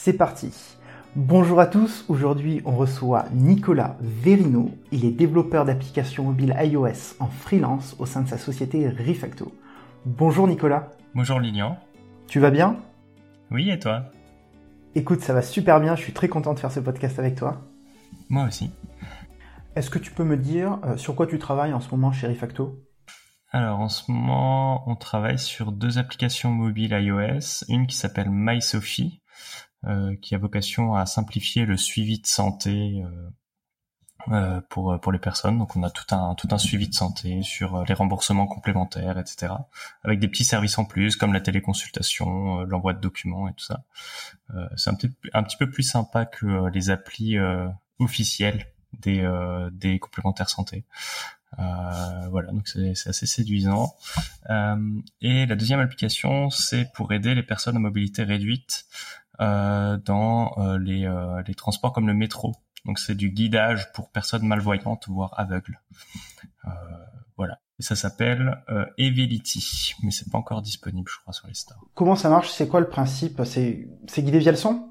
C'est parti. Bonjour à tous, aujourd'hui on reçoit Nicolas Verino. Il est développeur d'applications mobiles iOS en freelance au sein de sa société Refacto. Bonjour Nicolas. Bonjour Lilian. Tu vas bien? Oui, et toi? Écoute, ça va super bien, je suis très content de faire ce podcast avec toi. Moi aussi. Est-ce que tu peux me dire euh, sur quoi tu travailles en ce moment chez Refacto? Alors en ce moment, on travaille sur deux applications mobiles iOS, une qui s'appelle MySophie, qui a vocation à simplifier le suivi de santé euh, euh, pour pour les personnes. Donc on a tout un tout un suivi de santé sur les remboursements complémentaires, etc. Avec des petits services en plus comme la téléconsultation, l'envoi de documents et tout ça. c'est un petit un petit peu plus sympa que les applis officielles des des complémentaires santé. Euh, voilà, donc c'est assez séduisant. Euh, et la deuxième application, c'est pour aider les personnes à mobilité réduite euh, dans les, les transports comme le métro. Donc c'est du guidage pour personnes malvoyantes, voire aveugles. voilà. Et ça s'appelle euh, Evility, mais c'est pas encore disponible, je crois, sur les stores. Comment ça marche? C'est quoi le principe? C'est guidé via le son?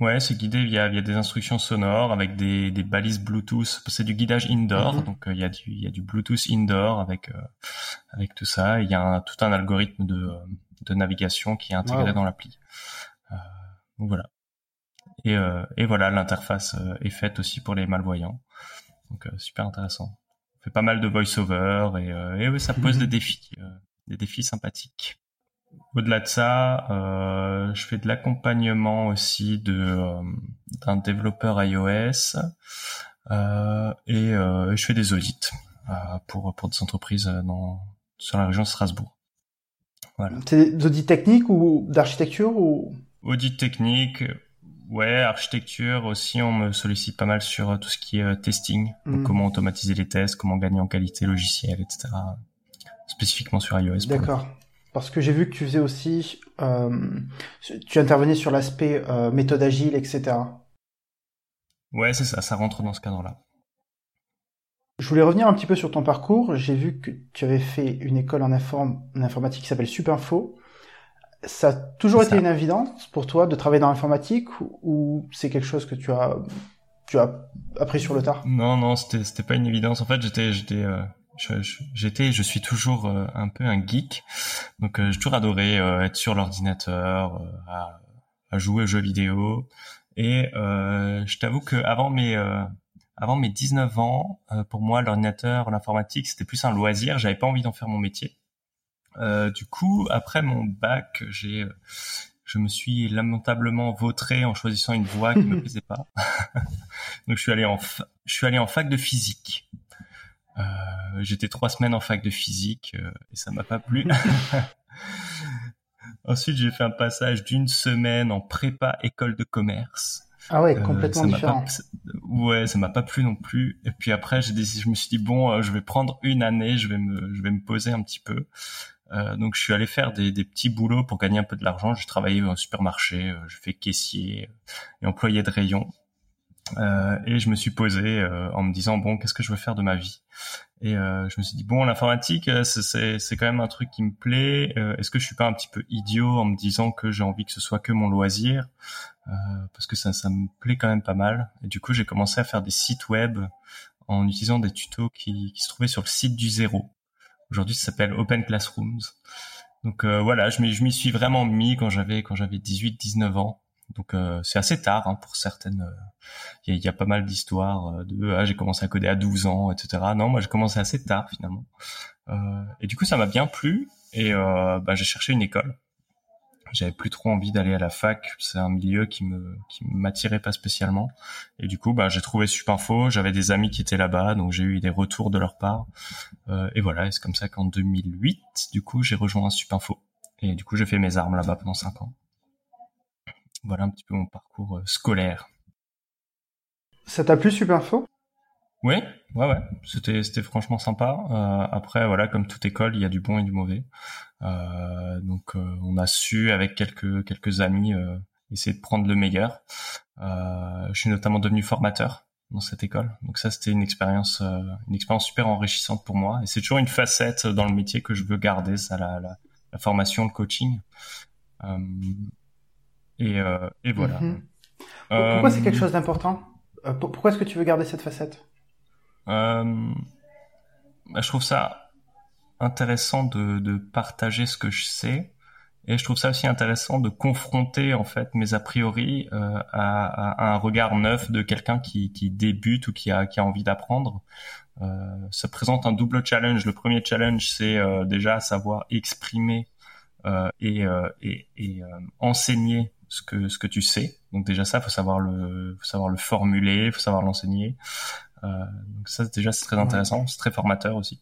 Ouais, c'est guidé via, via des instructions sonores avec des, des balises Bluetooth. C'est du guidage indoor, mhm. donc euh, il y a du y a du Bluetooth indoor avec euh, avec tout ça. Il y a tout un algorithme de euh, de navigation qui est intégré dans l'appli. Donc voilà. Et et voilà, l'interface est faite aussi pour les malvoyants. Donc super intéressant. On fait pas mal de voice-over et, et ça pose des défis, des défis sympathiques. Au-delà de ça, euh, je fais de l'accompagnement aussi de euh, d'un développeur iOS euh, et euh, je fais des audits euh, pour pour des entreprises dans sur la région de Strasbourg. Voilà. C'est des audits techniques ou d'architecture ou Audit technique, ouais, architecture aussi. On me sollicite pas mal sur tout ce qui est testing, donc hmm. comment automatiser les tests, comment gagner en qualité logicielle, etc. Spécifiquement sur iOS. D'accord. Parce que j'ai vu que tu faisais aussi, euh, tu intervenais sur l'aspect euh, méthode agile, etc. Ouais, c'est ça, ça rentre dans ce cadre-là. Je voulais revenir un petit peu sur ton parcours. J'ai vu que tu avais fait une école en, informatique qui s'appelle Supinfo. Ça a toujours été une évidence pour toi de travailler dans l'informatique ou, c'est quelque chose que tu as, tu as appris sur le tard? Non, non, c'était, c'était pas une évidence. En fait, j'étais, j'étais, euh, j'étais, je suis toujours euh, un peu un geek, donc euh, j'ai toujours adoré être sur l'ordinateur, à, à, jouer aux jeux vidéo. Et je t'avoue que avant mes avant mes 19 ans, pour moi, l'ordinateur, l'informatique, c'était plus un loisir. J'avais pas envie d'en faire mon métier. Du coup, après mon bac, j'ai je me suis lamentablement vautré en choisissant une voie qui me plaisait pas. Donc je suis allé en je suis allé en fac de physique. Euh, j'étais trois semaines en fac de physique euh, et ça m'a pas plu. Ensuite, j'ai fait un passage d'une semaine en prépa école de commerce. Ah ouais, euh, complètement différent. ouais, ça m'a pas plu non plus. Et puis après, j'ai décidé, je me suis dit bon, je vais prendre une année, je vais me, je vais me poser un petit peu. Euh, donc je suis allé faire des, des, petits boulots pour gagner un peu de l'argent. J'ai travaillé au supermarché, je fais caissier et employé de rayon. Euh, et je me suis posé euh, en me disant bon qu'est-ce que je veux faire de ma vie? Et euh, je me suis dit bon l'informatique c'est c'est quand même un truc qui me plaît. Est-ce que je suis pas un petit peu idiot en me disant que j'ai envie que ce soit que mon loisir? Parce que ça ça me plaît quand même pas mal. Et du coup j'ai commencé à faire des sites web en utilisant des tutos qui, qui se trouvaient sur le site du zéro aujourd'hui ça s'appelle Open Classrooms donc voilà je m'y suis vraiment mis quand j'avais quand j'avais 18 19 ans donc euh, c'est assez tard hein, pour certaines. Il euh, y, a, pas mal d'histoires euh, de ah, j'ai commencé à coder à 12 ans, etc. Non, moi j'ai commencé assez tard finalement. et du coup ça m'a bien plu et bah, j'ai cherché une école. J'avais plus trop envie d'aller à la fac. C'est un milieu qui me qui m'attirait pas spécialement. Et du coup bah j'ai trouvé Supinfo. J'avais des amis qui étaient là-bas, donc j'ai eu des retours de leur part. et voilà, c'est comme ça qu'en 2008, du coup j'ai rejoint Supinfo. Et du coup j'ai fait mes armes là-bas pendant 5 ans. Voilà un petit peu mon parcours euh, scolaire. Ça t'a plu Supinfo? Oui, ouais, ouais. C'était, c'était franchement sympa. Euh, après, voilà, comme toute école, il y a du bon et du mauvais. Euh, donc, on a su avec quelques quelques amis essayer de prendre le meilleur. je suis notamment devenu formateur dans cette école. Donc ça, c'était une expérience, une expérience super enrichissante pour moi. Et c'est toujours une facette dans le métier que je veux garder, ça, la, la, la formation, le coaching. Et, et voilà. Mhm. Pourquoi c'est quelque chose d'important? Pourquoi est-ce que tu veux garder cette facette? Je trouve ça intéressant de, partager ce que je sais et je trouve ça aussi intéressant de confronter en fait mes a priori euh, à, un regard neuf de quelqu'un qui, débute ou qui a, envie d'apprendre. Euh, ça présente un double challenge. Le premier challenge, c'est euh, déjà savoir exprimer euh, et, euh, enseigner ce que tu sais. Donc déjà ça, faut savoir le faut savoir le formuler, faut savoir l'enseigner. Donc ça déjà c'est très intéressant, c'est très formateur aussi.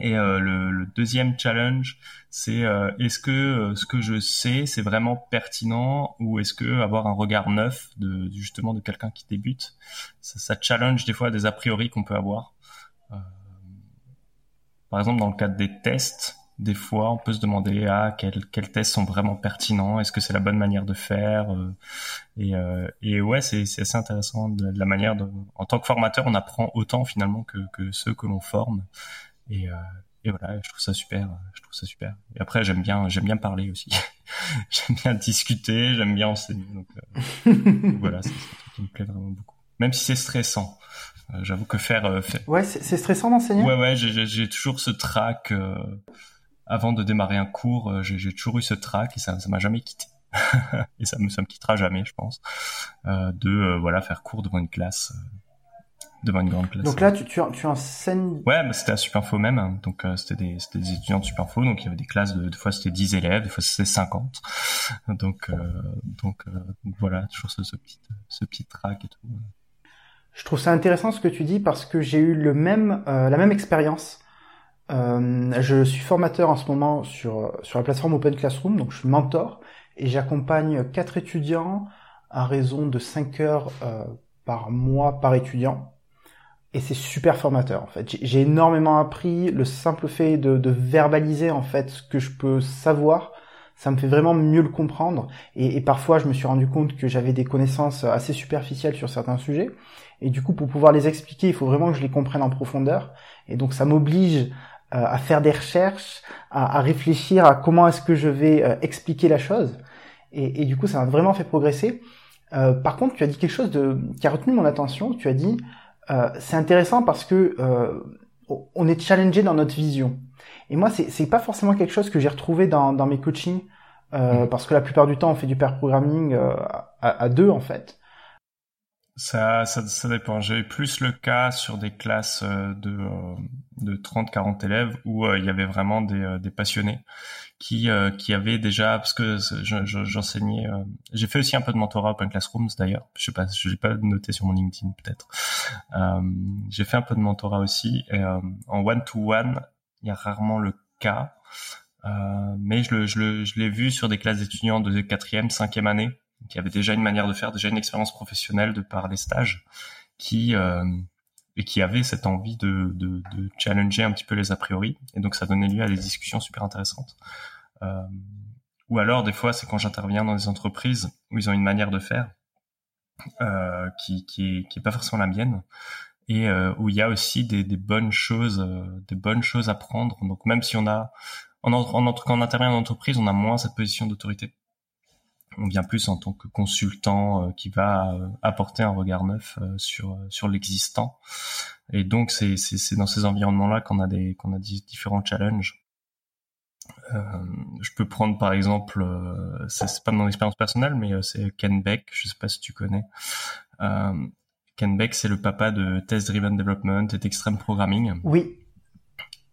Et euh, le, le, deuxième challenge, c'est euh, est-ce que euh, ce que je sais, c'est vraiment pertinent ou est-ce que avoir un regard neuf de justement de quelqu'un qui débute, ça, ça, challenge des fois des a priori qu'on peut avoir. par exemple, dans le cadre des tests, des fois, on peut se demander ah quels, quels tests sont vraiment pertinents, est-ce que c'est la bonne manière de faire et, et ouais, c'est assez intéressant de, la manière de. En tant que formateur, on apprend autant finalement que, que ceux que l'on forme. Et, euh, et voilà, je trouve ça super. Je trouve ça super. Et après, j'aime bien, j'aime bien parler aussi. j'aime bien discuter, j'aime bien enseigner. Donc, euh, voilà, c'est un truc qui me plaît vraiment beaucoup. Même si c'est stressant. Euh, J'avoue que faire, euh, Ouais, c'est stressant d'enseigner? Ouais, ouais, j'ai toujours ce trac. Euh, avant de démarrer un cours, j'ai toujours eu ce trac et ça, ça m'a jamais quitté. et ça me, ça me quittera jamais, je pense. de voilà, faire cours devant une classe devant une grande classe. Donc là, tu, tu, tu enseignes... Ouais, bah, c'était à Superinfo même. Hein. Donc euh, c'était des, des étudiants de Superinfo. Donc il y avait des classes de, des fois c'était 10 élèves, des fois c'était 50. Donc, euh, donc euh, voilà, toujours ce, ce, petit, ce petit track et tout. Je trouve ça intéressant ce que tu dis parce que j'ai eu le même, la même expérience. Je suis formateur en ce moment sur, sur la plateforme Open Classroom, donc je suis mentor et j'accompagne quatre étudiants à raison de 5 heures par mois par étudiant et c'est super formateur en fait. J'ai énormément appris. Le simple fait de, de, verbaliser en fait ce que je peux savoir, ça me fait vraiment mieux le comprendre. Et, et parfois, je me suis rendu compte que j'avais des connaissances assez superficielles sur certains sujets. Et du coup, pour pouvoir les expliquer, il faut vraiment que je les comprenne en profondeur. Et donc, ça m'oblige euh, à faire des recherches, à, à, réfléchir à comment est-ce que je vais euh, expliquer la chose. Et, et, du coup, ça m'a vraiment fait progresser. Euh, par contre, tu as dit quelque chose de, qui a retenu mon attention. Tu as dit euh, c'est intéressant parce que euh, on est challengé dans notre vision. Et moi, c'est c'est pas forcément quelque chose que j'ai retrouvé dans dans mes coachings euh, mm. parce que la plupart du temps, on fait du pair programming euh, à, à, deux en fait. Ça, ça, ça dépend. J'ai plus le cas sur des classes de, de 30-40 élèves où il y avait vraiment des, des passionnés qui euh, qui avait déjà parce que j'enseignais euh, j'ai fait aussi un peu de mentorat Open Classrooms d'ailleurs. Je sais pas je l'ai pas noté sur mon LinkedIn peut-être. Euh, j'ai fait un peu de mentorat aussi et, en one to one il y a rarement le cas. Mais je l'ai vu sur des classes d'étudiants de quatrième cinquième année qui avaient déjà une manière de faire déjà une expérience professionnelle de par les stages qui et qui avaient cette envie de, de, de, challenger un petit peu les a priori. Et donc ça donnait lieu à des discussions super intéressantes. Euh, ou alors des fois c'est quand j'interviens dans des entreprises où ils ont une manière de faire euh, qui, qui, est, qui est pas forcément la mienne et euh, où il y a aussi des, des bonnes choses, euh, des bonnes choses à prendre. Donc même si on a, en, en, quand on intervient en entreprise, on a moins cette position d'autorité on vient plus en tant que consultant euh, qui va euh, apporter un regard neuf euh, sur sur l'existant. Et donc c'est c'est dans ces environnements-là qu'on a des qu'on a différents challenges. Euh, je peux prendre par exemple, euh, c'est pas mon expérience personnelle, mais c'est Ken Beck, je sais pas si tu connais. Euh, Ken Beck, c'est le papa de Test Driven Development et d'Extreme Programming. Oui,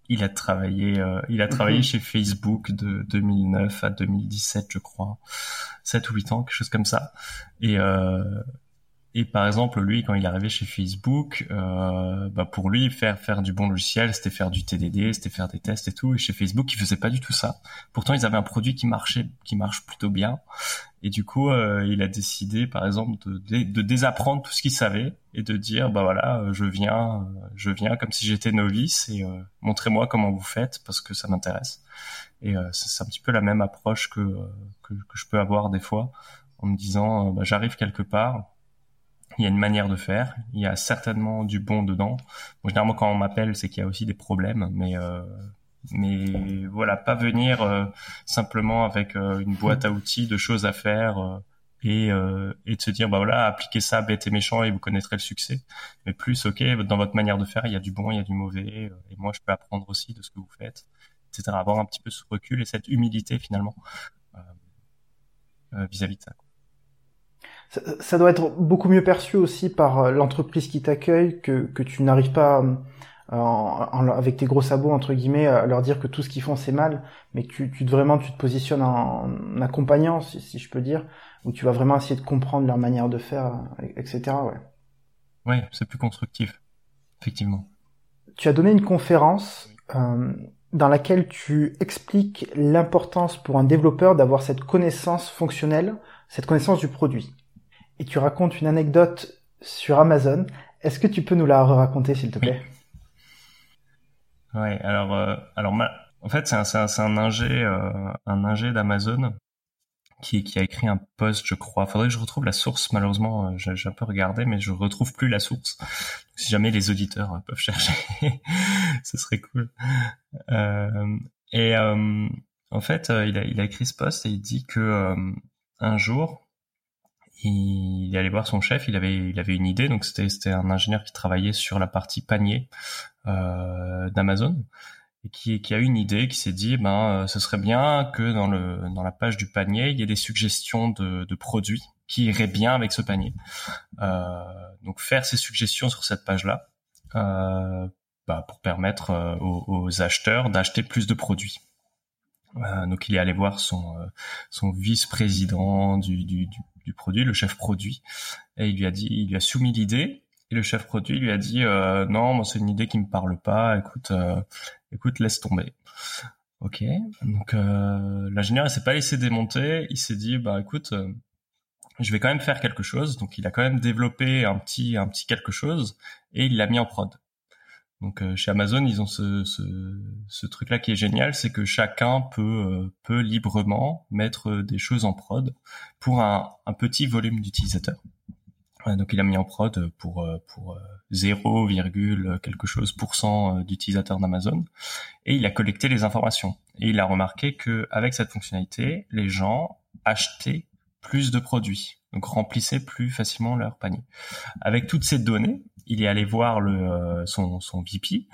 il a travaillé, euh, il a travaillé mhm. chez Facebook de 2009 à 2017, je crois, 7 ou 8 ans, quelque chose comme ça. Et euh, et par exemple, lui, quand il est arrivé chez Facebook, euh, bah pour lui, faire faire du bon logiciel, c'était faire du TDD, c'était faire des tests et tout. Et chez Facebook, il faisait pas du tout ça. Pourtant, ils avaient un produit qui marchait, qui marche plutôt bien. Et du coup, euh, il a décidé, par exemple, de, de, désapprendre tout ce qu'il savait et de dire, bah voilà, euh, je viens, euh, je viens comme si j'étais novice et euh, montrez-moi comment vous faites parce que ça m'intéresse. Et euh, c'est un petit peu la même approche que, que, que je peux avoir des fois en me disant, bah, j'arrive quelque part il y a une manière de faire, il y a certainement du bon dedans. Bon, généralement, quand on m'appelle, c'est qu'il y a aussi des problèmes, mais euh, mais voilà, pas venir euh, simplement avec euh, une boîte à outils de choses à faire, et, euh, et de se dire bah voilà appliquez ça bête et méchant et vous connaîtrez le succès. Mais plus ok dans votre manière de faire il y a du bon il y a du mauvais euh, et moi je peux apprendre aussi de ce que vous faites etc avoir un petit peu ce recul et cette humilité finalement euh, vis-à-vis de ça, ça ça doit être beaucoup mieux perçu aussi par l'entreprise qui t'accueille que, que tu n'arrives pas en, avec tes gros sabots entre guillemets à leur dire que tout ce qu'ils font c'est mal mais que tu, tu vraiment tu te positionnes en, accompagnant si, si, je peux dire où tu vas vraiment essayer de comprendre leur manière de faire etc ouais. Ouais c'est plus constructif effectivement. Tu as donné une conférence euh, dans laquelle tu expliques l'importance pour un développeur d'avoir cette connaissance fonctionnelle cette connaissance du produit et tu racontes une anecdote sur Amazon est-ce que tu peux nous la raconter s'il te plaît? Ouais, alors, euh, alors en fait, c'est un, un, ingé, euh, un ingé d'Amazon qui, qui a écrit un post, je crois. Faudrait que je retrouve la source. Malheureusement, euh, j'ai, un peu regardé, mais je retrouve plus la source. Si jamais les auditeurs euh, peuvent chercher, ce serait cool. Euh, et en fait, il a, il a écrit ce post et il dit que un jour, il est allé voir son chef, il avait, il avait une idée, donc c'était, un ingénieur qui travaillait sur la partie panier euh, d'Amazon et qui, qui a une idée, qui s'est dit, ben, euh, ce serait bien que dans le dans la page du panier, il y ait des suggestions de, de produits qui iraient bien avec ce panier. Euh, donc faire ces suggestions sur cette page-là euh, bah, pour permettre euh, aux, aux, acheteurs d'acheter plus de produits. Euh, donc il est allé voir son son vice-président du, du, du, du produit, le chef produit, et il lui a dit, il lui a soumis l'idée. Et le chef produit lui a dit euh, non, moi c'est une idée qui me parle pas. Écoute, euh, écoute, laisse tomber. Ok. Donc euh, l'ingénieur il s'est pas laissé démonter. Il s'est dit bah écoute, euh, je vais quand même faire quelque chose. Donc il a quand même développé un petit un petit quelque chose et il l'a mis en prod. Donc euh, chez Amazon, ils ont ce, truc-là qui est génial, c'est que chacun peut, euh, librement mettre des choses en prod pour un, petit volume d'utilisateurs. donc il a mis en prod pour, euh, pour 0, quelque chose pour cent d'utilisateurs d'Amazon et il a collecté les informations. Et il a remarqué que avec cette fonctionnalité, les gens achetaient plus de produits, donc remplissaient plus facilement leur panier. Avec toutes ces données, il est allé voir euh, son, son VP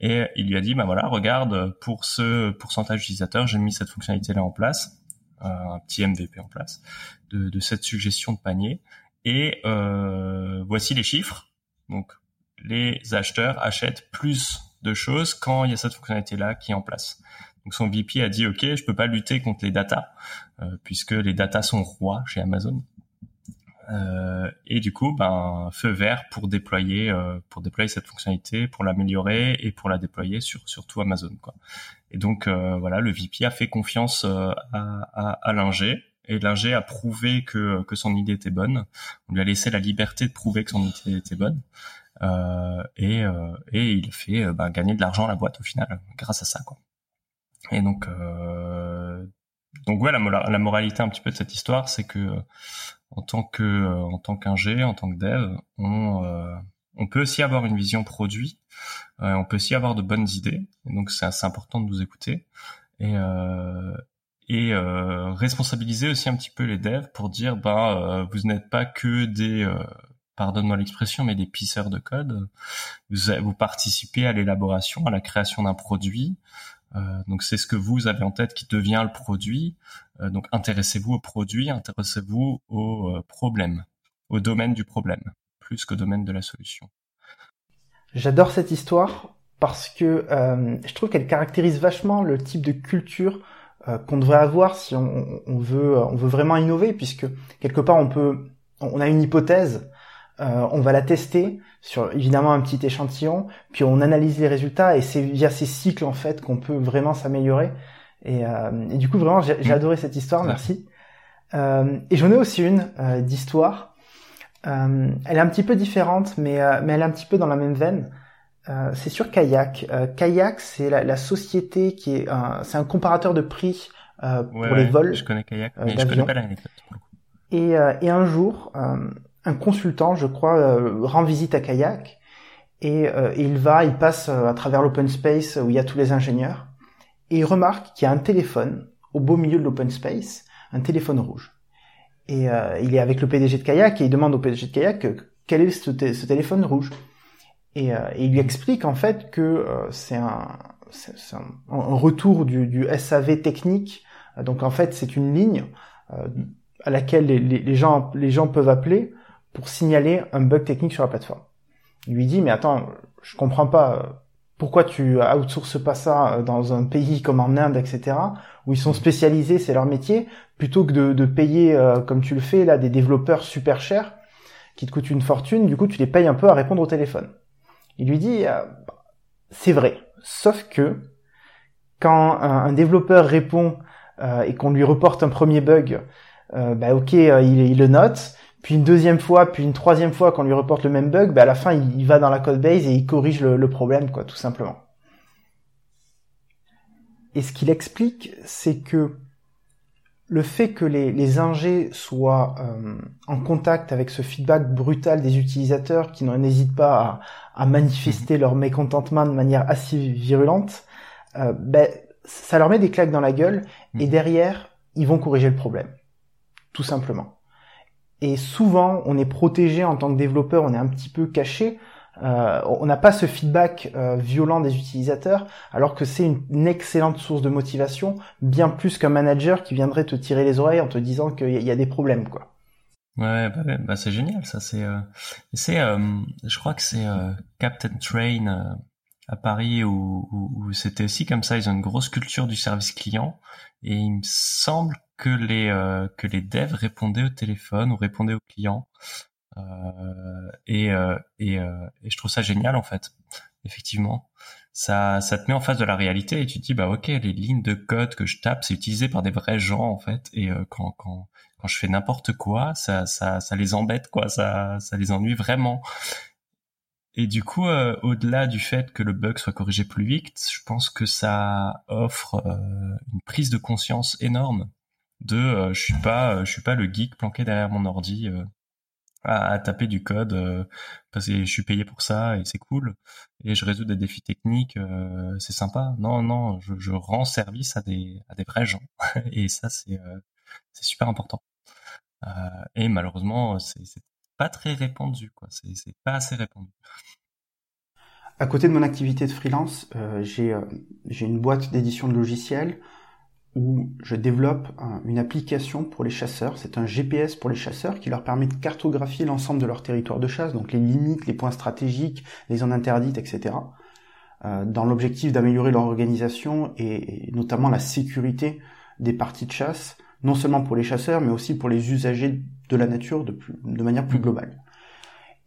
et il lui a dit, bah voilà, regarde, pour ce pourcentage d'utilisateurs, j'ai mis cette fonctionnalité-là en place, euh, un petit MVP en place, de, cette suggestion de panier. Et euh, voici les chiffres. Donc, les acheteurs achètent plus de choses quand il y a cette fonctionnalité-là qui est en place. Donc son VP a dit OK, je peux pas lutter contre les datas euh, puisque les datas sont rois chez Amazon. Euh, et du coup, ben feu vert pour déployer euh, pour déployer cette fonctionnalité, pour l'améliorer et pour la déployer sur sur tout Amazon quoi. Et donc euh, voilà, le VP a fait confiance euh, à, à, à l'ingé et l'ingé a prouvé que que son idée était bonne. On lui a laissé la liberté de prouver que son idée était bonne. et et il a fait ben, gagner de l'argent à la boîte au final grâce à ça quoi. Et donc donc ouais, la, la moralité un petit peu de cette histoire, c'est que en tant que euh, en tant qu'ingé, en tant que dev, on euh, on peut aussi avoir une vision produit, euh, on peut aussi avoir de bonnes idées. Donc c'est assez important de nous écouter et et responsabiliser aussi un petit peu les devs pour dire bah vous n'êtes pas que des pardonne-moi l'expression, mais des pisseurs de code. Vous, vous participez à l'élaboration, à la création d'un produit. Euh, donc c'est ce que vous avez en tête qui devient le produit. Euh, donc intéressez-vous au produit, intéressez-vous au euh, problème, au domaine du problème, plus qu'au domaine de la solution. J'adore cette histoire parce que je trouve qu'elle caractérise vachement le type de culture qu'on devrait avoir si on, on, veut on veut vraiment innover puisque quelque part on peut on a une hypothèse euh, on va la tester sur évidemment un petit échantillon, puis on analyse les résultats et c'est via ces cycles en fait qu'on peut vraiment s'améliorer. Et, euh, du coup vraiment j'ai adoré cette histoire, merci. Euh, et j'en ai aussi une d'histoire. elle est un petit peu différente, mais mais elle est un petit peu dans la même veine. c'est sur Kayak. Kayak, c'est la, société qui est c'est un comparateur de prix pour les vols. Je connais Kayak, mais je connais pas l'anecdote. Et, et un jour, un consultant, je crois, euh, rend visite à Kayak et, euh, il va, il passe euh, à travers l'open space où il y a tous les ingénieurs et il remarque qu'il y a un téléphone au beau milieu de l'open space, un téléphone rouge. Et il est avec le PDG de Kayak et il demande au PDG de Kayak quel est ce, téléphone rouge? Et, il lui explique en fait que c'est un, retour du, SAV technique. Donc en fait c'est une ligne à laquelle les gens peuvent appeler pour signaler un bug technique sur la plateforme. Il lui dit mais attends, je comprends pas pourquoi tu outsources pas ça euh, dans un pays comme en Inde, etc., où ils sont spécialisés, c'est leur métier, plutôt que de, payer, euh, comme tu le fais là, des développeurs super chers, qui te coûtent une fortune, du coup tu les payes un peu à répondre au téléphone. Il lui dit, euh, c'est vrai, sauf que quand un, développeur répond et qu'on lui reporte un premier bug, bah ok, il le note, puis une deuxième fois, puis une troisième fois qu'on lui reporte le même bug, bah à la fin il, va dans la code base et il corrige le, problème, quoi, tout simplement. Et ce qu'il explique, c'est que le fait que les, les ingés soient euh, en contact avec ce feedback brutal des utilisateurs qui n'hésitent pas à, manifester leur mécontentement de manière assez virulente, euh, ben, ça leur met des claques dans la gueule et mmh. derrière, ils vont corriger le problème. Tout simplement. Et souvent, on est protégé en tant que développeur, on est un petit peu caché. Euh, on n'a pas ce feedback euh, violent des utilisateurs, alors que c'est une, excellente source de motivation, bien plus qu'un manager qui viendrait te tirer les oreilles en te disant qu'il y, a des problèmes, quoi. Ouais, bah, bah c'est génial, ça. C'est, euh, c'est, je crois que c'est Captain Train à Paris où, où c'était aussi comme ça. Ils ont une grosse culture du service client, et il me semble que les euh, que les devs répondaient au téléphone ou répondaient aux clients. Euh, et, euh, et, et je trouve ça génial en fait. Effectivement, ça ça te met en face de la réalité et tu te dis bah ok les lignes de code que je tape c'est utilisé par des vrais gens en fait. Et quand quand quand je fais n'importe quoi ça ça ça les embête quoi. Ça ça les ennuie vraiment. Et du coup, au-delà du fait que le bug soit corrigé plus vite, je pense que ça offre une prise de conscience énorme de euh, je suis pas euh, je suis pas le geek planqué derrière mon ordi euh, à, taper du code parce que je suis payé pour ça et c'est cool. Et je résous des défis techniques c'est sympa. Non non je, je, rends service à des à des vrais gens. Et ça c'est c'est super important. Et malheureusement c'est pas très répandu quoi. C'est c'est pas assez répandu. À côté de mon activité de freelance j'ai j'ai une boîte d'édition de logiciels où je développe une application pour les chasseurs. C'est un GPS pour les chasseurs qui leur permet de cartographier l'ensemble de leur territoire de chasse, donc les limites, les points stratégiques, les zones interdites, etc. Euh, dans l'objectif d'améliorer leur organisation et, notamment la sécurité des parties de chasse, non seulement pour les chasseurs, mais aussi pour les usagers de la nature de, manière plus globale.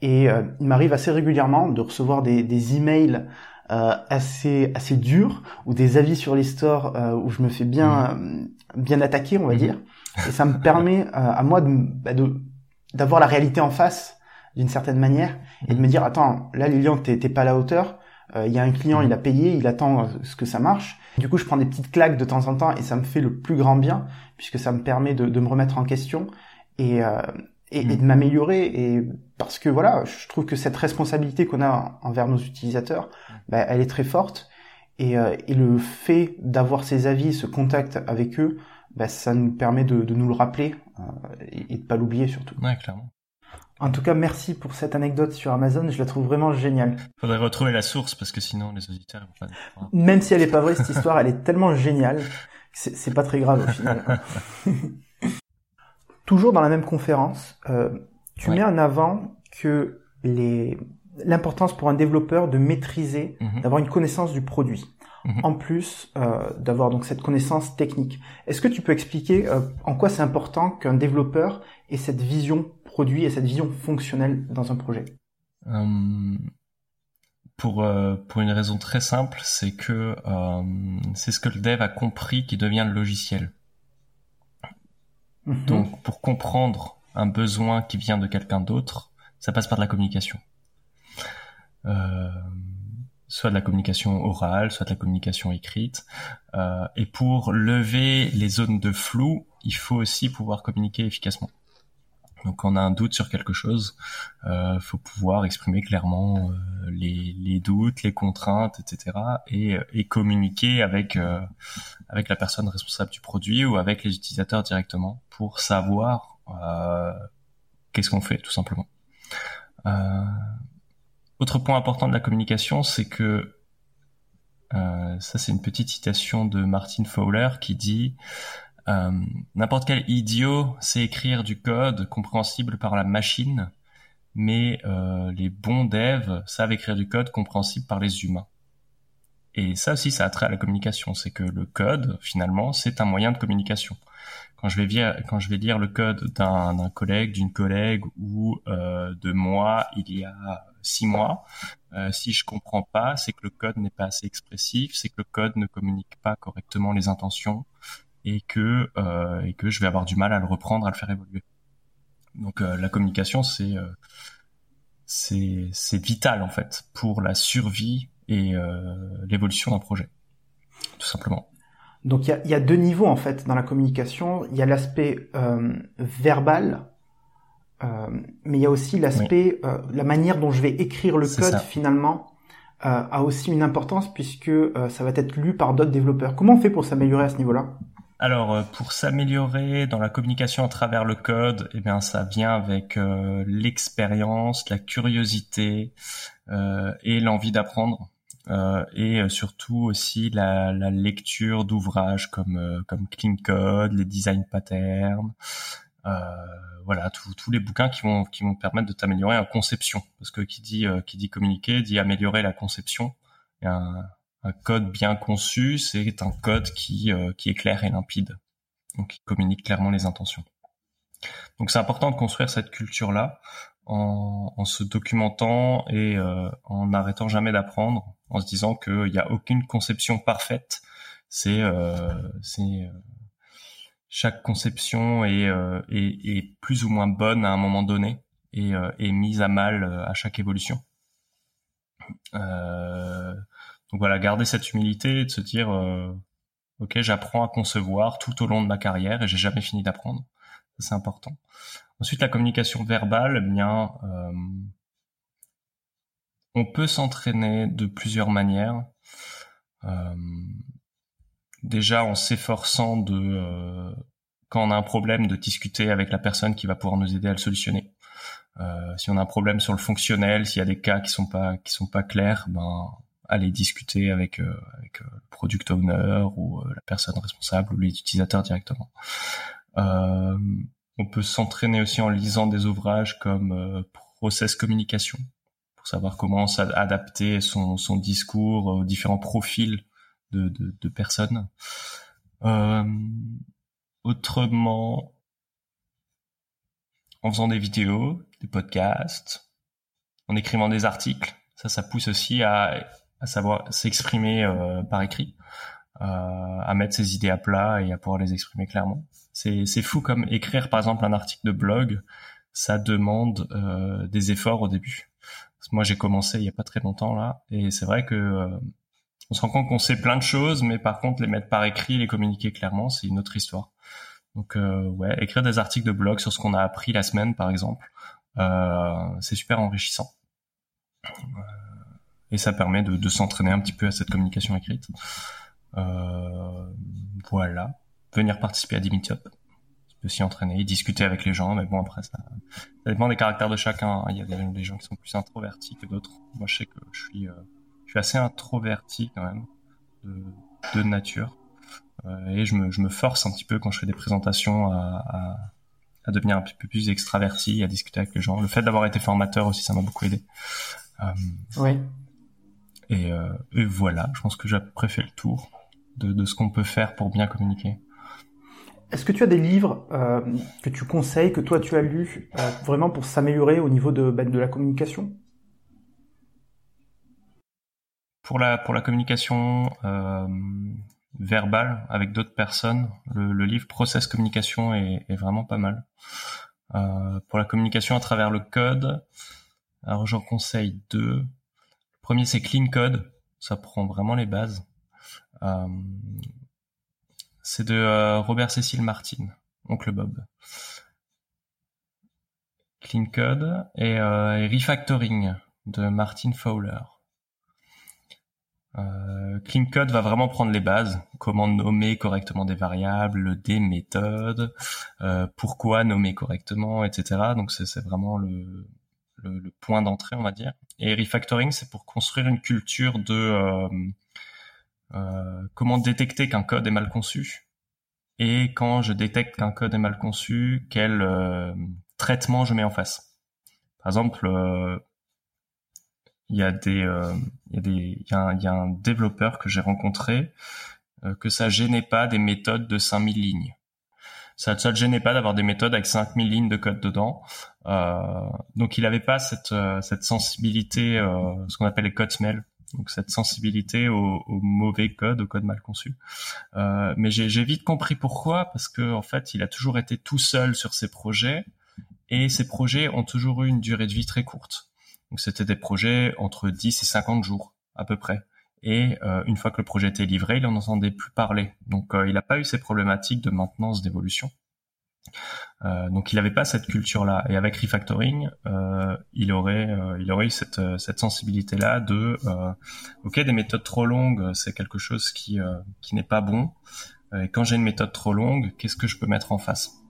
Et euh, il m'arrive assez régulièrement de recevoir des, des emails euh, assez assez dur ou des avis sur les stores euh, où je me fais bien mmh. bien attaquer on va mmh. dire et ça me permet euh, à moi de bah, d'avoir la réalité en face d'une certaine manière et de me dire attends là Lilian t'es pas à la hauteur il y a un client il a payé il attend ce que ça marche du coup je prends des petites claques de temps en temps et ça me fait le plus grand bien puisque ça me permet de, de me remettre en question et, et, et de m'améliorer et parce que voilà, je trouve que cette responsabilité qu'on a envers nos utilisateurs, bah, elle est très forte et, euh, et le fait d'avoir ces avis, ce contact avec eux, bah, ça nous permet de, de nous le rappeler euh, et, de pas l'oublier surtout. Ouais, clairement. En tout cas, merci pour cette anecdote sur Amazon. Je la trouve vraiment géniale. Faudrait retrouver la source parce que sinon les auditeurs vont pas. Même si elle est pas vraie, cette histoire, elle est tellement géniale. C'est pas très grave au final. Toujours dans la même conférence, euh, tu mets en avant que les l'importance pour un développeur de maîtriser, mhm. d'avoir une connaissance du produit. Mhm. En plus euh, d'avoir donc cette connaissance technique. Est-ce que tu peux expliquer euh, en quoi c'est important qu'un développeur ait cette vision produit et cette vision fonctionnelle dans un projet? Pour, euh, pour une raison très simple, c'est que c'est ce que le dev a compris qui devient le logiciel. Mhm. Donc, pour comprendre un besoin qui vient de quelqu'un d'autre, ça passe par de la communication. Euh, soit de la communication orale, soit de la communication écrite. Euh, et pour lever les zones de flou, il faut aussi pouvoir communiquer efficacement. Donc, quand on a un doute sur quelque chose, euh, faut pouvoir exprimer clairement euh, les, doutes, les contraintes, etc. et, et communiquer avec euh, avec la personne responsable du produit ou avec les utilisateurs directement pour savoir qu'est-ce qu'on fait tout simplement. autre point important de la communication, c'est que ça c'est une petite citation de Martin Fowler qui dit euh, n'importe quel idiot sait écrire du code compréhensible par la machine, mais euh, les bons devs savent écrire du code compréhensible par les humains. Et ça aussi, ça a trait à la communication. C'est que le code, finalement, c'est un moyen de communication. Quand je vais lire, le code d'un collègue, d'une collègue ou euh, de moi il y a six mois, si je comprends pas, c'est que le code n'est pas assez expressif, c'est que le code ne communique pas correctement les intentions, et que euh, et que je vais avoir du mal à le reprendre, à le faire évoluer. Donc euh, la communication, c'est euh, c'est c'est vital en fait pour la survie et l'évolution d'un projet, tout simplement. Donc il y a, y a, deux niveaux en fait dans la communication. Il y a l'aspect verbal, mais il y a aussi l'aspect, la manière dont je vais écrire le code finalement a aussi une importance puisque ça va être lu par d'autres développeurs. Comment on fait pour s'améliorer à ce niveau-là? Alors, euh, pour s'améliorer dans la communication à travers le code, eh bien, ça vient avec euh, l'expérience, la curiosité euh, et l'envie d'apprendre. et surtout aussi la, lecture d'ouvrages comme comme Clean Code, les design patterns, voilà, tous les bouquins qui vont qui vont permettre de t'améliorer en conception. Parce que qui dit qui dit communiquer dit améliorer la conception. Un code bien conçu, c'est un code qui, euh, qui est clair et limpide, donc qui communique clairement les intentions. Donc c'est important de construire cette culture-là en, en, se documentant et euh, en n'arrêtant jamais d'apprendre, en se disant qu'il n'y a aucune conception parfaite. C'est euh, chaque conception est, plus ou moins bonne à un moment donné et est mise à mal à chaque évolution. Donc voilà, garder cette humilité et de se dire, euh, ok, j'apprends à concevoir tout au long de ma carrière et j'ai jamais fini d'apprendre. C'est important. Ensuite, la communication verbale, eh bien, euh, on peut s'entraîner de plusieurs manières. Euh, déjà en s'efforçant de, quand on a un problème, de discuter avec la personne qui va pouvoir nous aider à le solutionner. si on a un problème sur le fonctionnel, s'il y a des cas qui sont pas qui sont pas clairs, ben aller discuter avec, euh, avec euh, le product owner ou euh, la personne responsable ou les utilisateurs directement. on peut s'entraîner aussi en lisant des ouvrages comme Process Communication pour savoir comment adapter son, son discours aux différents profils de, de, de personnes. Euh, autrement, en faisant des vidéos, des podcasts, en écrivant des articles, ça, ça pousse aussi à à savoir s'exprimer euh, par écrit, euh, à mettre ses idées à plat et à pouvoir les exprimer clairement. C'est fou comme écrire par exemple un article de blog, ça demande euh, des efforts au début. moi j'ai commencé il y a pas très longtemps là et c'est vrai que on se rend compte qu'on sait plein de choses, mais par contre les mettre par écrit, les communiquer clairement, c'est une autre histoire. Donc euh, ouais, écrire des articles de blog sur ce qu'on a appris la semaine, par exemple, euh, c'est super enrichissant et ça permet de, de s'entraîner un petit peu à cette communication écrite. Euh, voilà, venir participer à des meet-up, peut s'y entraîner, discuter avec les gens, mais bon après ça, dépend des caractères de chacun. Il y a des, gens qui sont plus introvertis que d'autres. Moi je sais que je suis, euh, je suis assez introverti quand même de, de nature. Euh, et je me, je me force un petit peu quand je fais des présentations à, à, à devenir un petit peu plus extraverti, à discuter avec les gens. Le fait d'avoir été formateur aussi, ça m'a beaucoup aidé. Euh, oui. Euh, et, voilà, je pense que j'ai à fait le tour de, ce qu'on peut faire pour bien communiquer. Est-ce que tu as des livres euh, que tu conseilles, que toi tu as lus, euh, vraiment pour s'améliorer au niveau de, ben, de la communication? Pour la, pour la communication verbale avec d'autres personnes, le, livre Process Communication est, est vraiment pas mal. pour la communication à travers le code, alors j'en conseille deux premier, c'est Clean Code. Ça prend vraiment les bases. Euh, c'est de euh, Robert Cécile Martin, Oncle Bob. Clean Code et, euh, Refactoring de Martin Fowler. Clean Code va vraiment prendre les bases, comment nommer correctement des variables, des méthodes, pourquoi nommer correctement, etc. Donc c'est vraiment le, le, point d'entrée, on va dire. Et refactoring, c'est pour construire une culture de euh, euh, comment détecter qu'un code est mal conçu et quand je détecte qu'un code est mal conçu, quel euh, traitement je mets en face. Par exemple, il y a il y a un développeur que j'ai rencontré que ça gênait pas des méthodes de 5000 lignes. Ça, ça le gênait pas d'avoir des méthodes avec 5000 lignes de code dedans. donc il avait pas cette, cette sensibilité, ce qu'on appelle les code smell donc cette sensibilité au, mauvais code, au code mal conçu. Euh, mais j'ai vite compris pourquoi, parce que en fait, il a toujours été tout seul sur ses projets, et ses projets ont toujours eu une durée de vie très courte. Donc c'était des projets entre 10 et 50 jours à peu près. Et euh, une fois que le projet était livré, il n'en entendait plus parler. Donc euh, il n'a pas eu ces problématiques de maintenance, d'évolution. Euh, donc il n'avait pas cette culture-là. Et avec refactoring, euh, il aurait, euh, il aurait eu cette, euh, cette sensibilité-là de, ok, des méthodes trop longues, c'est quelque chose qui, qui n'est pas bon. Et quand j'ai une méthode trop longue, qu'est-ce que je peux mettre en face?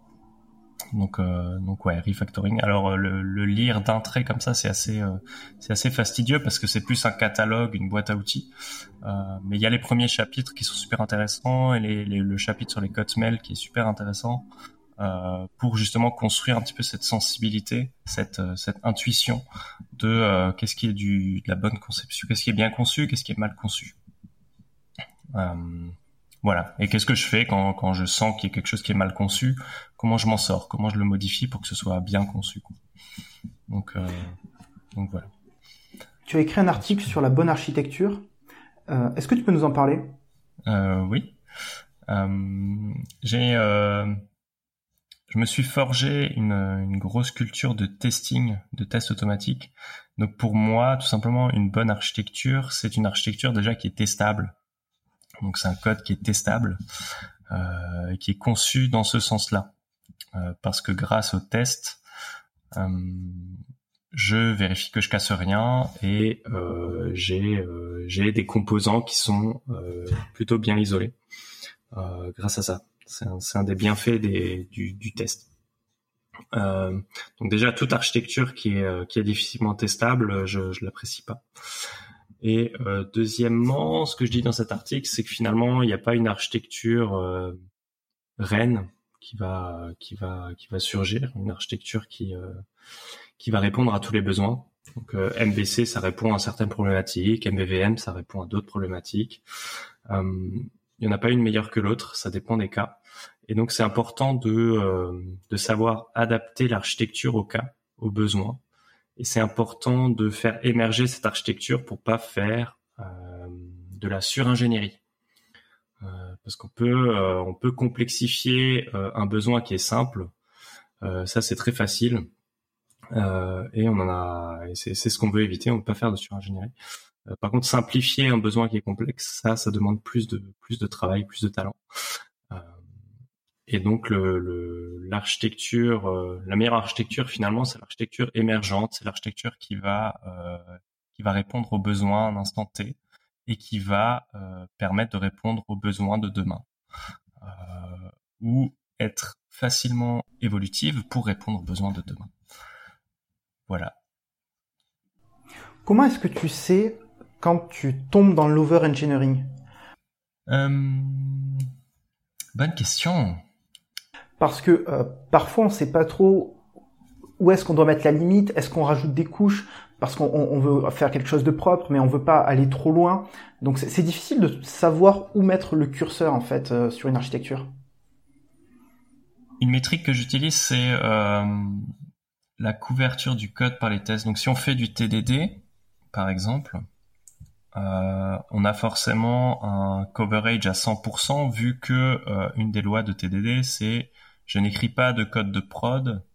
Donc, donc ouais, refactoring. Alors le, le lire d'un trait comme ça, c'est assez, c'est assez fastidieux parce que c'est plus un catalogue, une boîte à outils. mais il y a les premiers chapitres qui sont super intéressants et les, le chapitre sur les code smell qui est super intéressant. Euh, pour justement construire un petit peu cette sensibilité, cette, euh, intuition de euh, qu'est-ce qui est du, de la bonne conception, qu'est-ce qui est bien conçu, qu'est-ce qui est mal conçu. voilà. Et qu'est-ce que je fais quand je sens qu'il y a quelque chose qui est mal conçu? Comment je m'en sors Comment je le modifie pour que ce soit bien conçu Donc, donc voilà. Tu as écrit un article sur la bonne architecture. Est-ce que tu peux nous en parler? Oui. J'ai je me suis forgé une, une, grosse culture de testing, de test automatique. Donc pour moi, tout simplement, une bonne architecture, c'est une architecture déjà qui est testable. Donc c'est un code qui est testable, euh, qui est conçu dans ce sens-là. Euh, parce que grâce au test, euh, je vérifie que je casse rien et euh, j'ai euh, j'ai des composants qui sont euh, plutôt bien isolés grâce à ça. C'est un, un, des bienfaits des, du, du, test. Euh, donc déjà toute architecture qui est euh, qui est difficilement testable, je je l'apprécie pas. Et euh, deuxièmement, ce que je dis dans cet article, c'est que finalement il n'y a pas une architecture euh, reine qui va qui va qui va surgir, une architecture qui euh, qui va répondre à tous les besoins. Donc MVC ça répond à certaines problématiques, MVVM ça répond à d'autres problématiques. Il n'y en a pas une meilleure que l'autre, ça dépend des cas. Et donc c'est important de, euh, de savoir adapter l'architecture au cas, aux besoins. Et c'est important de faire émerger cette architecture pour pas faire euh, de la suringénierie. Euh, parce qu'on peut, euh, on peut complexifier euh, un besoin qui est simple. ça c'est très facile. et on en a, c'est ce qu'on veut éviter. On ne peut pas faire de suringénierie. Euh, par contre, simplifier un besoin qui est complexe, ça, ça demande plus de plus de travail, plus de talent. Euh, et donc, l'architecture, euh, la meilleure architecture finalement, c'est l'architecture émergente, c'est l'architecture qui va qui va répondre aux besoins à un instant T et qui va permettre de répondre aux besoins de demain ou être facilement évolutive pour répondre aux besoins de demain. Voilà. Comment est-ce que tu sais quand tu tombes dans l'over-engineering euh, Bonne question. Parce que euh, parfois on ne sait pas trop où est-ce qu'on doit mettre la limite, est-ce qu'on rajoute des couches? Parce qu'on veut faire quelque chose de propre, mais on veut pas aller trop loin. Donc c'est difficile de savoir où mettre le curseur en fait euh, sur une architecture. Une métrique que j'utilise, c'est euh, la couverture du code par les tests. Donc si on fait du TDD, par exemple, euh, on a forcément un coverage à 100% vu que une des lois de TDD c'est je n'écris pas de code de prod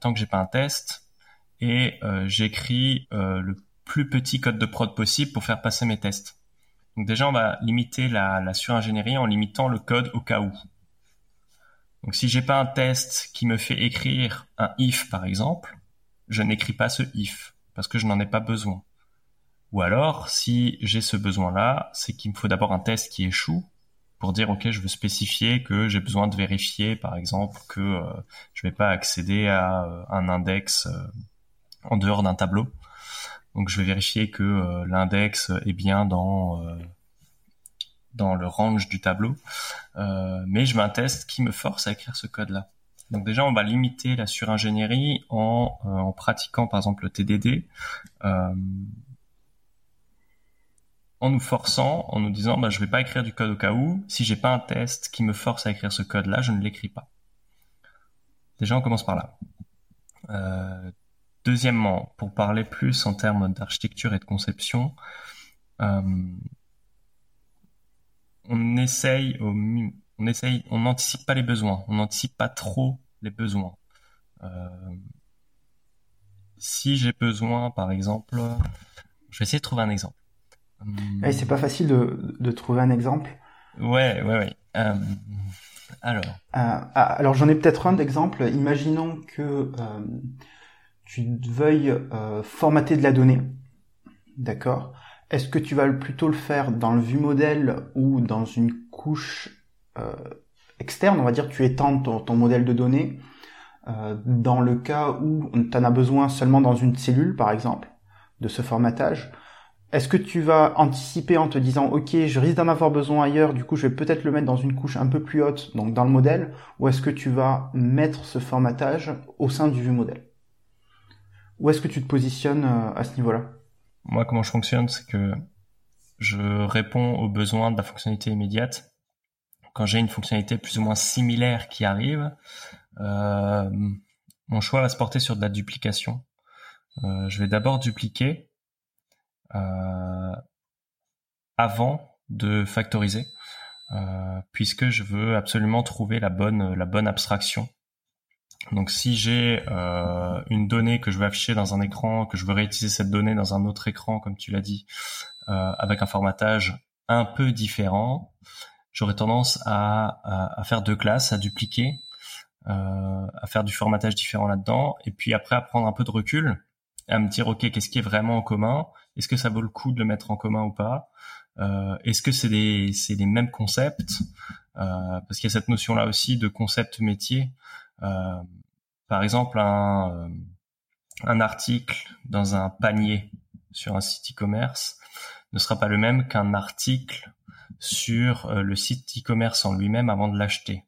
tant que j'ai pas un test et j'écris le plus petit code de prod possible pour faire passer mes tests. Donc déjà on va limiter la, suringénierie en limitant le code au cas où. Donc si j'ai pas un test qui me fait écrire un if par exemple, je n'écris pas ce if parce que je n'en ai pas besoin Ou alors, si j'ai ce besoin-là, c'est qu'il me faut d'abord un test qui échoue pour dire ok, je veux spécifier que j'ai besoin de vérifier, par exemple, que euh, je vais pas accéder à euh, un index euh, en dehors d'un tableau. Donc je vais vérifier que l'index est bien dans dans le range du tableau, mais je mets un test qui me force à écrire ce code-là. Donc déjà, on va limiter la suringénierie en, en pratiquant par exemple le TDD en nous forçant, en nous disant, bah, je vais pas écrire du code au cas où. Si j'ai pas un test qui me force à écrire ce code-là, je ne l'écris pas. Déjà, on commence par là. Deuxièmement, pour parler plus en termes d'architecture et de conception, euh, on essaye, on essaye, on n'anticipe pas les besoins, on n'anticipe pas trop les besoins. Euh, si j'ai besoin, par exemple, je vais essayer de trouver un exemple. Et c'est pas facile de, de, trouver un exemple. Ouais, ouais, ouais. Euh, alors. Ah, alors j'en ai peut-être un d'exemple. Imaginons que tu veuilles euh, formater de la donnée. D'accord? Est-ce que tu vas plutôt le faire dans le vue modèle ou dans une couche euh, externe? On va dire tu étends ton, ton modèle de données. dans le cas où tu en as besoin seulement dans une cellule, par exemple, de ce formatage, est-ce que tu vas anticiper en te disant ok je risque d'en avoir besoin ailleurs, du coup je vais peut-être le mettre dans une couche un peu plus haute, donc dans le modèle, ou est-ce que tu vas mettre ce formatage au sein du vue modèle? Où est-ce que tu te positionnes euh, à ce niveau-là? Moi comment je fonctionne, c'est que je réponds aux besoins de la fonctionnalité immédiate. Quand j'ai une fonctionnalité plus ou moins similaire qui arrive, euh, mon choix va se porter sur de la duplication. Euh, je vais d'abord dupliquer avant de factoriser, puisque je veux absolument trouver la bonne abstraction. Donc si j'ai euh, une donnée que je veux afficher dans un écran, que je veux réutiliser cette donnée dans un autre écran, comme tu l'as dit, avec un formatage un peu différent, j'aurais tendance à, à, faire deux classes, à dupliquer, euh, à faire du formatage différent là-dedans, et puis après à prendre un peu de recul, à me dire ok qu'est-ce qui est vraiment en commun, est-ce que ça vaut le coup de le mettre en commun ou pas? Euh, Est-ce que c'est des, c'est les mêmes concepts? Euh, Parce qu'il y a cette notion-là aussi de concept métier. Euh, par exemple, un, euh, un article dans un panier sur un site e-commerce ne sera pas le même qu'un article sur euh, le site e-commerce en lui-même avant de l'acheter.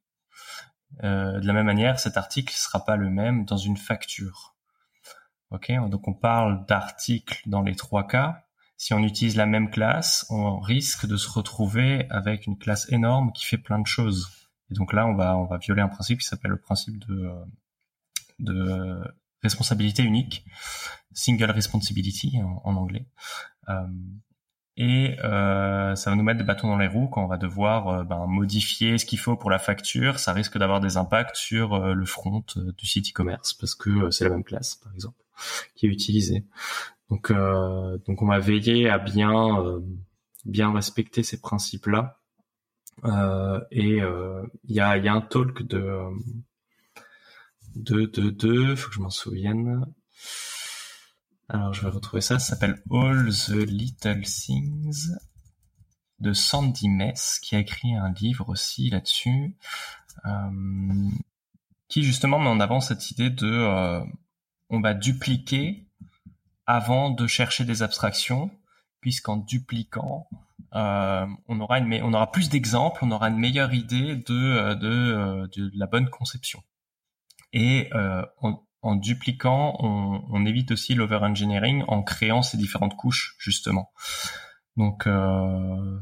De la même manière, cet article ne sera pas le même dans une facture. Donc on parle d'articles dans les trois cas. Si on utilise la même classe, on risque de se retrouver avec une classe énorme qui fait plein de choses. Et donc là, on va on va violer un principe qui s'appelle le principe de de responsabilité unique, single responsibility en, anglais. Euh, et euh, ça va nous mettre des bâtons dans les roues quand on va devoir euh, ben, modifier ce qu'il faut pour la facture. Ça risque d'avoir des impacts sur euh, le front du site e-commerce parce que c'est la même classe, par exemple qui est utilisé. Donc, donc on va veiller à bien, bien respecter ces principes-là. Euh, et il y a, y, a, un talk de de de de, faut que je m'en souvienne. Alors je vais retrouver ça. Ça s'appelle All the Little Things de Sandy Mess qui a écrit un livre aussi là-dessus, euh, qui justement met en avant cette idée de euh, on va dupliquer avant de chercher des abstractions, puisqu'en dupliquant, euh, on aura une, on aura plus d'exemples, on aura une meilleure idée de euh, de, euh, de, la bonne conception. Et euh, en dupliquant, on, on, évite aussi l'over-engineering en créant ces différentes couches justement. Donc euh,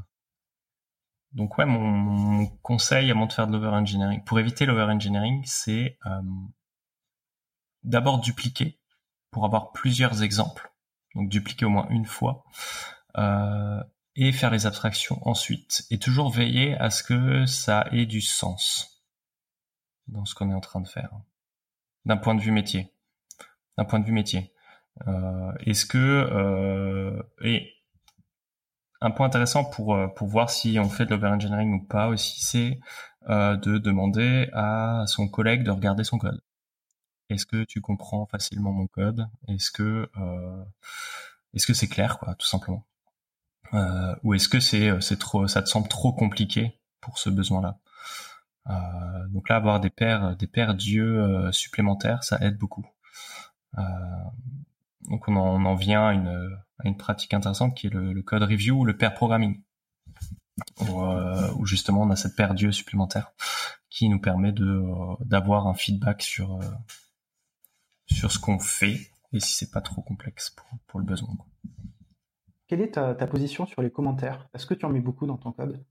donc ouais, mon, mon, conseil avant de faire de l'over-engineering, pour éviter l'over-engineering, c'est d'abord dupliquer pour avoir plusieurs exemples, donc dupliquer au moins une fois, euh, et faire les abstractions ensuite, et toujours veiller à ce que ça ait du sens dans ce qu'on est en train de faire, d'un point de vue métier, d'un point de vue métier. Euh, Est-ce que euh, et un point intéressant pour pour voir si on fait de l'over-engineering ou pas aussi, c'est euh, de demander à son collègue de regarder son code. Est-ce que tu comprends facilement mon code? Est-ce que euh, est-ce que c'est clair, quoi, tout simplement, euh, ou est-ce que c'est c'est trop, ça te semble trop compliqué pour ce besoin-là? Euh, donc là, avoir des paires des paires d'yeux supplémentaires, ça aide beaucoup. donc on en, on en vient à une, à une pratique intéressante qui est le, le code review ou le pair programming où, euh, où, justement on a cette paire d'yeux supplémentaire qui nous permet de euh, d'avoir un feedback sur euh, sur ce qu'on fait et si c'est pas trop complexe pour, pour le besoin. Quelle est ta, position sur les commentaires? Est-ce que tu en mets beaucoup dans ton code?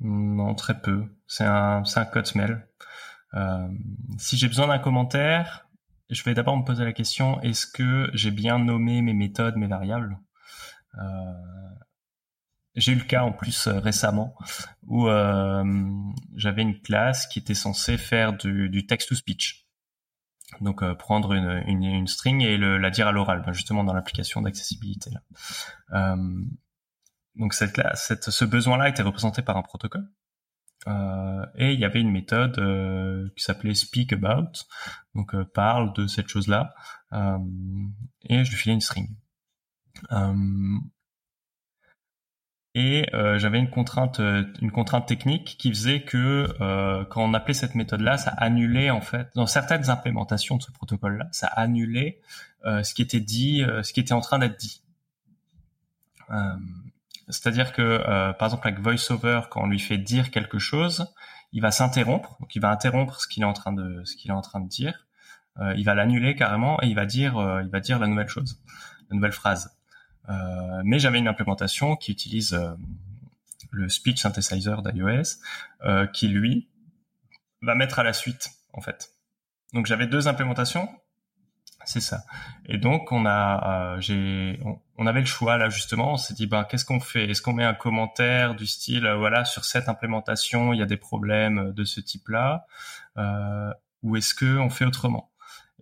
Non, très peu. C'est un, un code smell. Euh, si j'ai besoin d'un commentaire, je vais d'abord me poser la question est-ce que j'ai bien nommé mes méthodes, mes variables? Euh, j'ai eu le cas en plus euh, récemment où euh, j'avais une classe qui était censée faire du, du text-to-speech. Donc euh, prendre une, une, string et la dire à l'oral, ben, justement dans l'application d'accessibilité. Euh, donc cette, cette, ce besoin-là était représenté par un protocole. Euh, et il y avait une méthode qui s'appelait speak about, donc parle de cette chose-là, et je lui filais une string. Et euh, j'avais une contrainte, euh, une contrainte technique qui faisait que euh, quand on appelait cette méthode-là, ça annulait en fait dans certaines implémentations de ce protocole-là, ça annulait euh, ce qui était dit, euh, ce qui était en train d'être dit. C'est-à-dire que par exemple avec VoiceOver, quand on lui fait dire quelque chose, il va s'interrompre, donc il va interrompre ce qu'il est en train de ce qu'il est en train de dire, il va l'annuler carrément et il va dire, il va dire la nouvelle chose, la nouvelle phrase. Euh, mais j'avais une implémentation qui utilise euh, le speech synthesizer d'iOS, euh, qui lui va mettre à la suite en fait. Donc j'avais deux implémentations, c'est ça. Et donc on a, euh, j'ai, on, avait le choix là justement. On s'est dit ben qu'est-ce qu'on fait? Est-ce qu'on met un commentaire du style voilà sur cette implémentation il y a des problèmes de ce type-là, euh, ou est-ce que on fait autrement?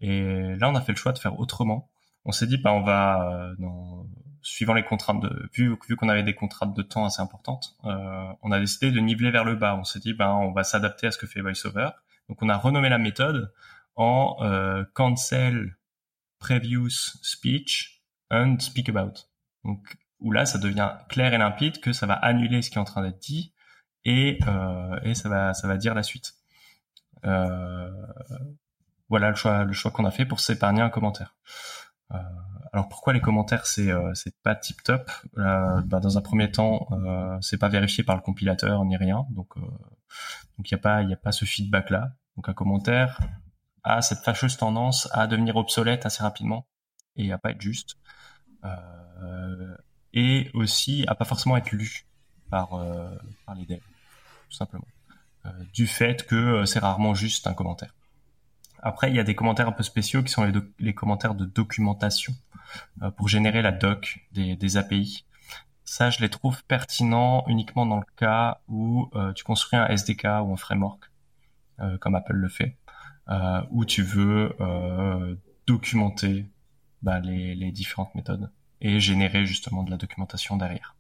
Et là on a fait le choix de faire autrement. On s'est dit ben on va dans, suivant les contraintes de vu vu qu'on avait des contraintes de temps assez importantes, euh, on a décidé de niveler vers le bas. On s'est dit ben on va s'adapter à ce que fait VoiceOver. Donc on a renommé la méthode en euh, cancel previous speech and speak about. Donc où là ça devient clair et limpide que ça va annuler ce qui est en train d'être dit et euh, et ça va ça va dire la suite. Euh, voilà le choix le choix qu'on a fait pour s'épargner un commentaire. Euh, alors pourquoi les commentaires c'est euh, c'est pas tip top? Euh, bah, Dans un premier temps, euh, c'est pas vérifié par le compilateur ni rien, donc euh, donc il y a pas y a pas ce feedback là. Donc un commentaire a cette fâcheuse tendance à devenir obsolète assez rapidement et à pas être juste euh, et aussi à pas forcément être lu par par les devs tout simplement du fait que c'est rarement juste un commentaire. Après, il y a des commentaires un peu spéciaux qui sont les, commentaires de documentation euh, pour générer la doc des, des, API. Ça, je les trouve pertinents uniquement dans le cas où euh, tu construis un SDK ou un framework, euh, comme Apple le fait, euh, où tu veux euh, documenter bah, les, les différentes méthodes et générer justement de la documentation derrière.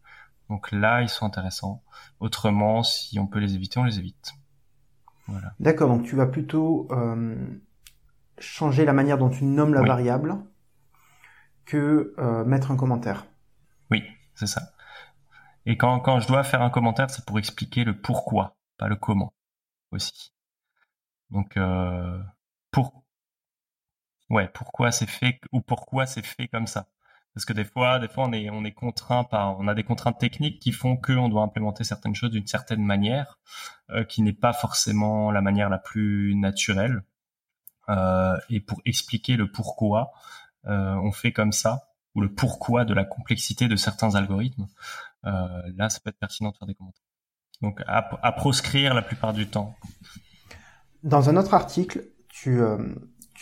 Donc là, ils sont intéressants. Autrement, si on peut les éviter, on les évite. Voilà. D'accord, donc tu vas plutôt euh, changer la manière dont tu nommes la Oui. variable que euh, mettre un commentaire. Oui, c'est ça. Et quand, quand je dois faire un commentaire, c'est pour expliquer le pourquoi, pas le comment aussi. Donc, euh, pour, ouais, pourquoi c'est fait ou pourquoi c'est fait comme ça. Parce que des fois, des fois, on est, on est contraint par, on a des contraintes techniques qui font qu'on doit implémenter certaines choses d'une certaine manière, euh, qui n'est pas forcément la manière la plus naturelle. Euh, et pour expliquer le pourquoi, euh, on fait comme ça, ou le pourquoi de la complexité de certains algorithmes, euh, là, ça peut être pertinent de faire des commentaires. Donc, à, proscrire la plupart du temps. Dans un autre article, tu,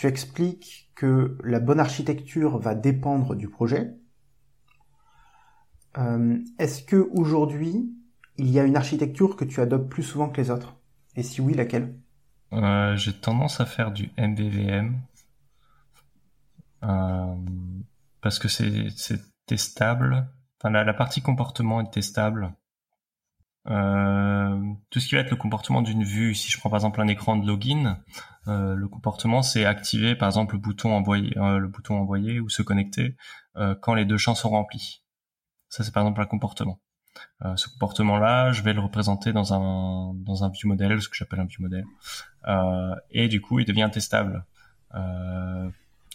expliques que la bonne architecture va dépendre du projet. Est-ce que aujourd'hui, il y a une architecture que tu adoptes plus souvent que les autres? Et si oui, laquelle? Euh, J'ai tendance à faire du MVVM euh, parce que c'est testable. Enfin, la, partie comportement est testable. Euh, tout ce qui va être le comportement d'une vue, si je prends par exemple un écran de login, le comportement c'est activer par exemple le bouton envoyer, le bouton envoyer ou se connecter quand les deux champs sont remplis. Ça c'est par exemple un comportement. Euh, ce comportement-là, je vais le représenter dans un dans un view model, ce que j'appelle un view model, et du coup il devient testable.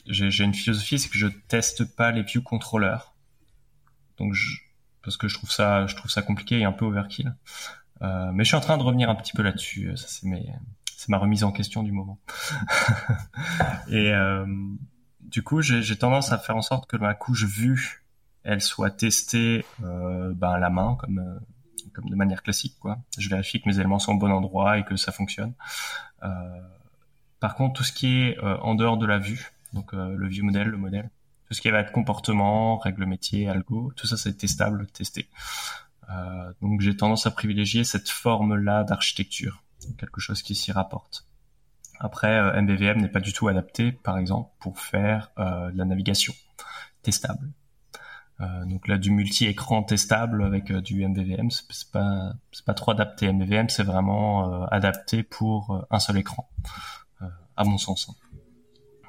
J'ai une philosophie, c'est que je teste pas les view controllers. Donc je, parce que je trouve ça, je trouve ça compliqué et un peu overkill. Euh, mais je suis en train de revenir un petit peu là-dessus. Ça c'est mes, c'est ma remise en question du moment. et euh, du coup, j'ai tendance à faire en sorte que ma couche vue, elle soit testée euh, ben, à la main, comme euh, comme de manière classique. Quoi. Je vérifie que mes éléments sont au bon endroit et que ça fonctionne. Euh, par contre, tout ce qui est euh, en dehors de la vue, donc le view modèle, le modèle, tout ce qui va être comportement, règles métier, algo, tout ça c'est testable, testé. Donc j'ai tendance à privilégier cette forme-là d'architecture, quelque chose qui s'y rapporte. Après, MVVM n'est pas du tout adapté, par exemple, pour faire de la navigation testable. Euh, donc là, du multi-écran testable avec euh, du MVVM, c'est pas c'est pas trop adapté. MVVM, c'est vraiment adapté pour un seul écran, à mon sens. Hein.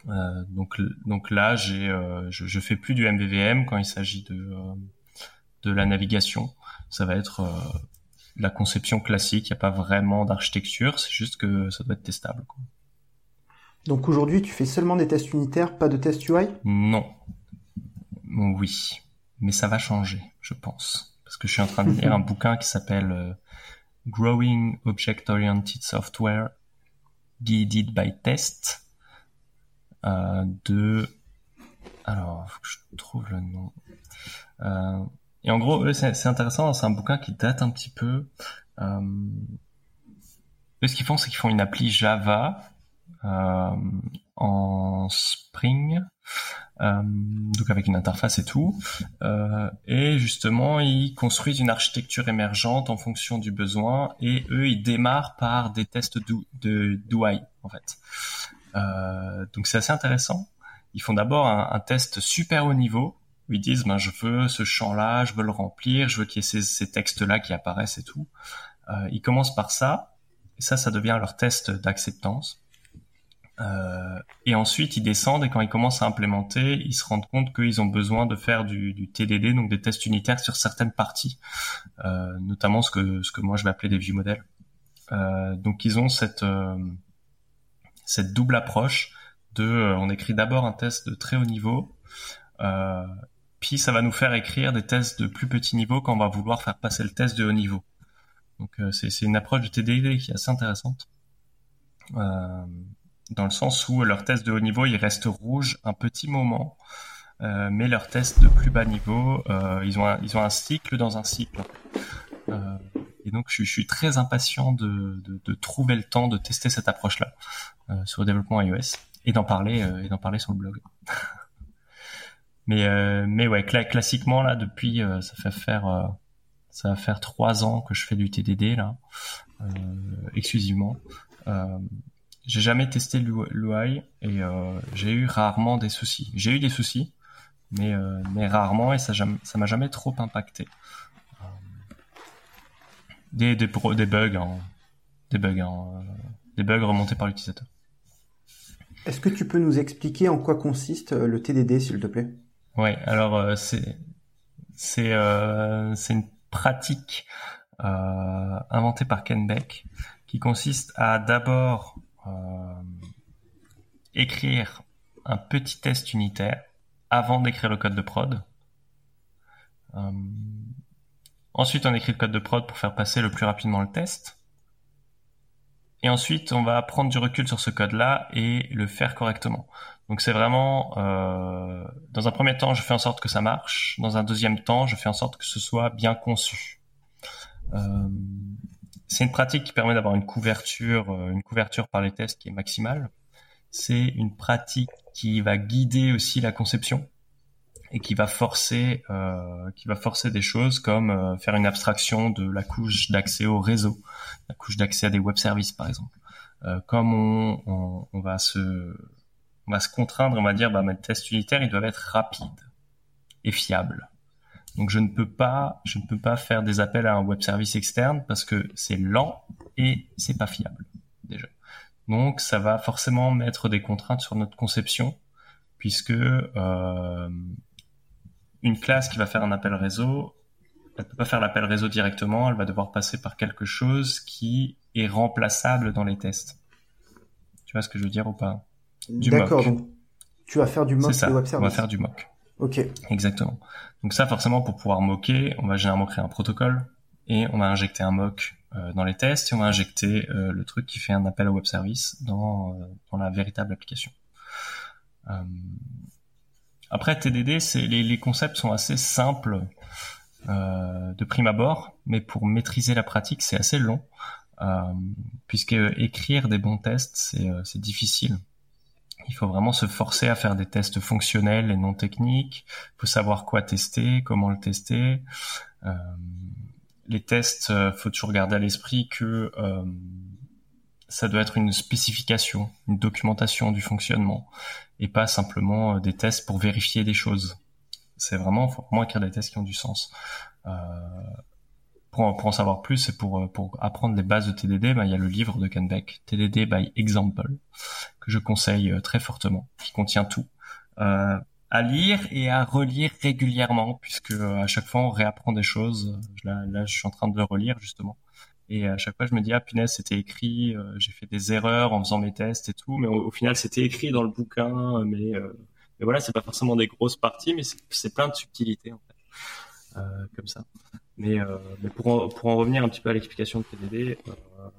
Euh, donc, donc là, j'ai, euh, je, je fais plus du MVVM quand il s'agit de, euh, de la navigation. Ça va être la conception classique. Il n'y a pas vraiment d'architecture. C'est juste que ça doit être testable. Quoi. Donc aujourd'hui, tu fais seulement des tests unitaires, pas de tests UI Non. Oui, mais ça va changer, je pense, parce que je suis en train de lire un bouquin qui s'appelle Growing Object Oriented Software Guided by Test euh, de alors faut que je trouve le nom. Euh, et en gros c'est intéressant c'est un bouquin qui date un petit peu. Euh, ce qu'ils font c'est qu'ils font une appli Java euh, en Spring euh, donc avec une interface et tout. Euh, et justement, ils construisent une architecture émergente en fonction du besoin. Et eux, ils démarrent par des tests de, d'UI en fait. Euh, donc c'est assez intéressant. Ils font d'abord un, test super haut niveau où ils disent ben, je veux ce champ-là, je veux le remplir, je veux qu'il y ait ces, ces textes-là qui apparaissent et tout. Euh, ils commencent par ça, et ça, ça devient leur test d'acceptance. Euh, et ensuite, ils descendent et quand ils commencent à implémenter, ils se rendent compte qu'ils ont besoin de faire du, du, TDD, donc des tests unitaires sur certaines parties, euh, notamment ce que ce que moi je vais appeler des view modèles. Euh, donc ils ont cette euh, cette double approche de euh, on écrit d'abord un test de très haut niveau, euh, puis ça va nous faire écrire des tests de plus petit niveau quand on va vouloir faire passer le test de haut niveau. Donc c'est une approche de TDD qui est assez intéressante. Euh, dans le sens où leur test de haut niveau, il reste rouge un petit moment, euh, mais leur test de plus bas niveau, euh, ils, ont un, ils ont un cycle dans un cycle. Euh, et donc, je, je, suis très impatient de, de, de, trouver le temps de tester cette approche-là euh, sur le développement iOS et d'en parler euh, et d'en parler sur le blog. mais euh, mais ouais, cl classiquement là, depuis ça fait faire ça va faire trois ans que je fais du TDD là, exclusivement. J'ai jamais testé l'UI et j'ai eu rarement des soucis. J'ai eu des soucis, mais mais rarement et ça ça m'a jamais trop impacté des, des, des bugs, des bugs, en, euh, des bugs remontés par l'utilisateur. Est-ce que tu peux nous expliquer en quoi consiste euh, le TDD, s'il te plaît? Ouais, alors euh, c'est c'est euh, une pratique euh, inventée par Ken Beck qui consiste à d'abord écrire un petit test unitaire avant d'écrire le code de prod. Ensuite, on écrit le code de prod pour faire passer le plus rapidement le test. Et ensuite, on va prendre du recul sur ce code-là et le faire correctement. Donc c'est vraiment, euh, dans un premier temps, je fais en sorte que ça marche. Dans un deuxième temps, je fais en sorte que ce soit bien conçu. Euh, c'est une pratique qui permet d'avoir une couverture, euh, une couverture par les tests qui est maximale. C'est une pratique qui va guider aussi la conception et qui va forcer euh, qui va forcer des choses comme euh, faire une abstraction de la couche d'accès au réseau, la couche d'accès à des web services par exemple. Comme on, on, on, va se on va se contraindre, on va dire bah mes tests unitaires ils doivent être rapides et fiables. Donc je ne peux pas, je ne peux pas faire des appels à un web service externe parce que c'est lent et c'est pas fiable déjà. Donc ça va forcément mettre des contraintes sur notre conception puisque euh, une classe qui va faire un appel réseau, elle peut pas faire l'appel réseau directement, elle va devoir passer par quelque chose qui est remplaçable dans les tests. Tu vois ce que je veux dire ou pas? D'accord, donc tu vas faire du mock de web service. On va faire du mock. Ok. Exactement. Donc ça, forcément, pour pouvoir moquer, on va généralement créer un protocole et on va injecter un mock euh, dans les tests et on va injecter euh, le truc qui fait un appel au web service dans, euh, la véritable application. Après TDD, les, les, concepts sont assez simples de prime abord, mais pour maîtriser la pratique, c'est assez long, puisque écrire des bons tests, c'est difficile. Il faut vraiment se forcer à faire des tests fonctionnels et non techniques. Il faut savoir quoi tester, comment le tester. Euh, les tests, euh, faut toujours garder à l'esprit que euh, ça doit être une spécification, une documentation du fonctionnement, et pas simplement euh, des tests pour vérifier des choses. C'est vraiment, faut vraiment écrire des tests qui ont du sens. Euh, pour, pour en savoir plus et pour, pour apprendre les bases de TDD, bah, il y a le livre de Ken Beck, TDD by Example, que je conseille euh, très fortement, qui contient tout. Euh, à lire et à relire régulièrement, puisque euh, à chaque fois on réapprend des choses. Là, là, je suis en train de le relire justement. Et à chaque fois, je me dis, ah punaise, c'était écrit, euh, j'ai fait des erreurs en faisant mes tests et tout, mais au, final, c'était écrit dans le bouquin, mais, mais voilà, c'est pas forcément des grosses parties, mais c'est plein de subtilités en fait, comme ça. Mais, euh, mais pour, en, pour en revenir un petit peu à l'explication de TDD, euh,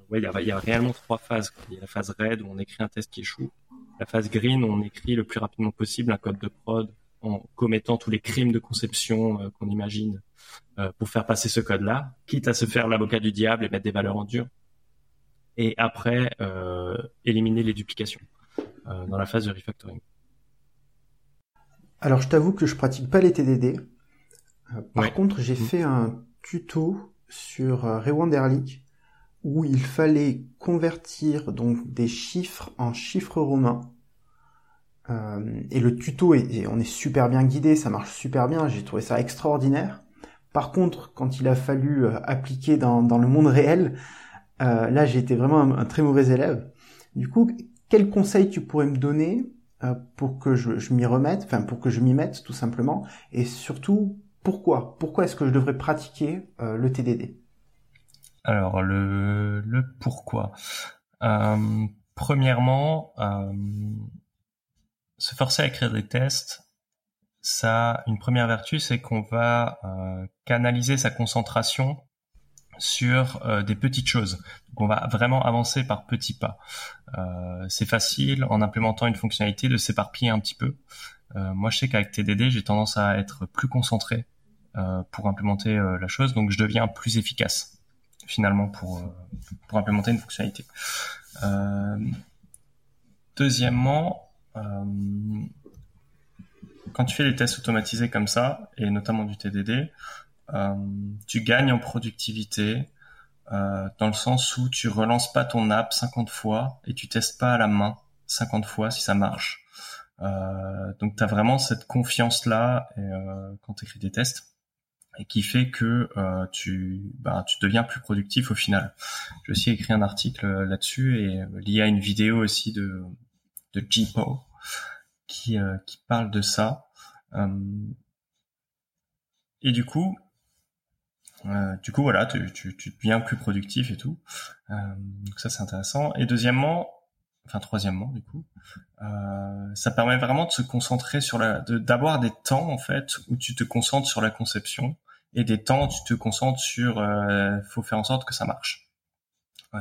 ouais, il y a, y a réellement trois phases. Il y a la phase red où on écrit un test qui échoue, la phase green où on écrit le plus rapidement possible un code de prod en commettant tous les crimes de conception euh, qu'on imagine euh, pour faire passer ce code-là, quitte à se faire l'avocat du diable et mettre des valeurs en dur. Et après, euh, éliminer les duplications dans la phase de refactoring. Alors, je t'avoue que je pratique pas les TDD. Par contre, j'ai mm. fait un tuto sur euh, Rewanderlik où il fallait convertir donc des chiffres en chiffres romains. Euh, et le tuto, est, on est super bien guidé, ça marche super bien, j'ai trouvé ça extraordinaire. Par contre, quand il a fallu euh, appliquer dans, le monde réel, là j'ai été vraiment un, très mauvais élève. Du coup, quel conseil tu pourrais me donner pour que je, je m'y remette, enfin pour que je m'y mette tout simplement, et surtout pourquoi? Pourquoi est-ce que je devrais pratiquer euh, le TDD Alors le, pourquoi? Euh, premièrement, euh, se forcer à écrire des tests, ça, une première vertu, c'est qu'on va canaliser sa concentration sur des petites choses. On va vraiment avancer par petits pas. c'est facile en implémentant une fonctionnalité de s'éparpiller un petit peu. moi, je sais qu'avec TDD, j'ai tendance à être plus concentré euh, pour implémenter euh, la chose. Donc je deviens plus efficace finalement pour euh, pour implémenter une fonctionnalité. deuxièmement, quand tu fais des tests automatisés comme ça, et notamment du TDD, tu gagnes en productivité dans le sens où tu relances pas ton app 50 fois et tu testes pas à la main 50 fois si ça marche. donc tu as vraiment cette confiance-là quand tu écris des tests et qui fait que euh, tu, bah, tu deviens plus productif au final. J'ai aussi écrit un article euh, là-dessus et euh, lié à une vidéo aussi de de Jipo qui euh, qui parle de ça. et du coup, du coup voilà, tu, tu, tu deviens plus productif et tout. donc ça c'est intéressant. Et deuxièmement, enfin troisièmement du coup, euh, ça permet vraiment de se concentrer sur la, d'avoir des temps en fait où tu te concentres sur la conception et des temps où tu te concentres sur, euh, faut faire en sorte que ça marche. Euh,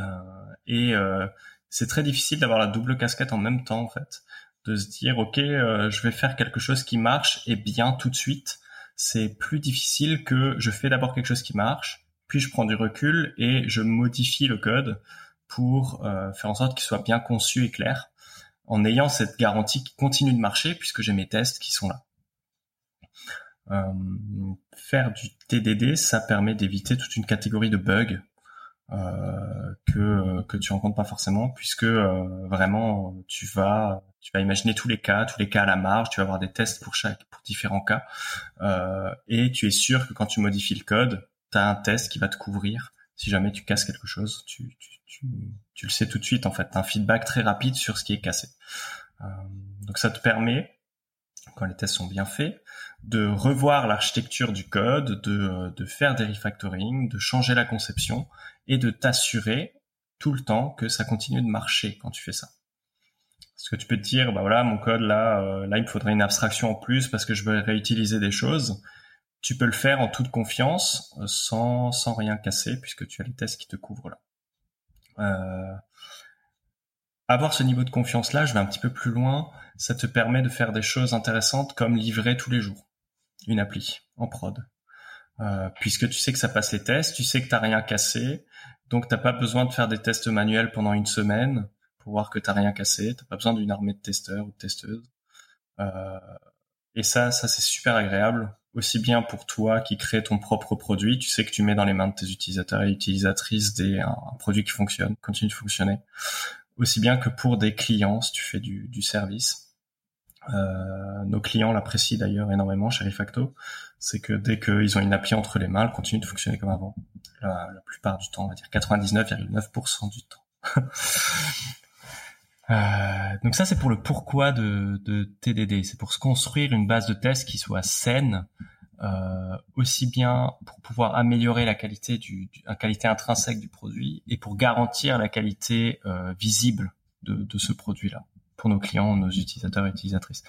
et euh, c'est très difficile d'avoir la double casquette en même temps en fait, de se dire ok, je vais faire quelque chose qui marche et bien tout de suite. C'est plus difficile que je fais d'abord quelque chose qui marche, puis je prends du recul et je modifie le code pour euh, faire en sorte qu'il soit bien conçu et clair, en ayant cette garantie qui continue de marcher puisque j'ai mes tests qui sont là. Euh, faire du TDD, ça permet d'éviter toute une catégorie de bugs euh, que que tu rencontres pas forcément puisque vraiment tu vas tu vas imaginer tous les cas, tous les cas à la marge, tu vas avoir des tests pour chaque pour différents cas et tu es sûr que quand tu modifies le code, tu as un test qui va te couvrir si jamais tu casses quelque chose, tu, le sais tout de suite en fait, un feedback très rapide sur ce qui est cassé. Euh, donc ça te permet quand les tests sont bien faits, de revoir l'architecture du code, de, de faire des refactoring, de changer la conception et de t'assurer tout le temps que ça continue de marcher quand tu fais ça. Parce que tu peux te dire, bah voilà, mon code là, euh, là il me faudrait une abstraction en plus parce que je veux réutiliser des choses. Tu peux le faire en toute confiance, euh, sans sans rien casser, puisque tu as les tests qui te couvrent là. Euh, avoir ce niveau de confiance là, je vais un petit peu plus loin. Ça te permet de faire des choses intéressantes comme livrer tous les jours une appli en prod. Euh, puisque tu sais que ça passe les tests, tu sais que t'as rien cassé, donc t'as pas besoin de faire des tests manuels pendant une semaine pour voir que t'as rien cassé. T'as pas besoin d'une armée de testeurs ou de testeuses. Et ça, ça c'est super agréable, aussi bien pour toi qui crée ton propre produit. Tu sais que tu mets dans les mains de tes utilisateurs et utilisatrices des un, produit qui fonctionne, continue de fonctionner, aussi bien que pour des clients si tu fais du, service. Euh, nos clients l'apprécient d'ailleurs énormément chez Refacto, c'est que dès qu'ils ont une appli entre les mains, elle continue de fonctionner comme avant. La, la plupart du temps, on va dire 99,9% du temps. euh, donc ça, c'est pour le pourquoi de, TDD. C'est pour se construire une base de test qui soit saine, euh, aussi bien pour pouvoir améliorer la qualité qualité intrinsèque du produit et pour garantir la qualité euh, visible de, ce produit-là pour nos clients, nos utilisateurs et utilisatrices.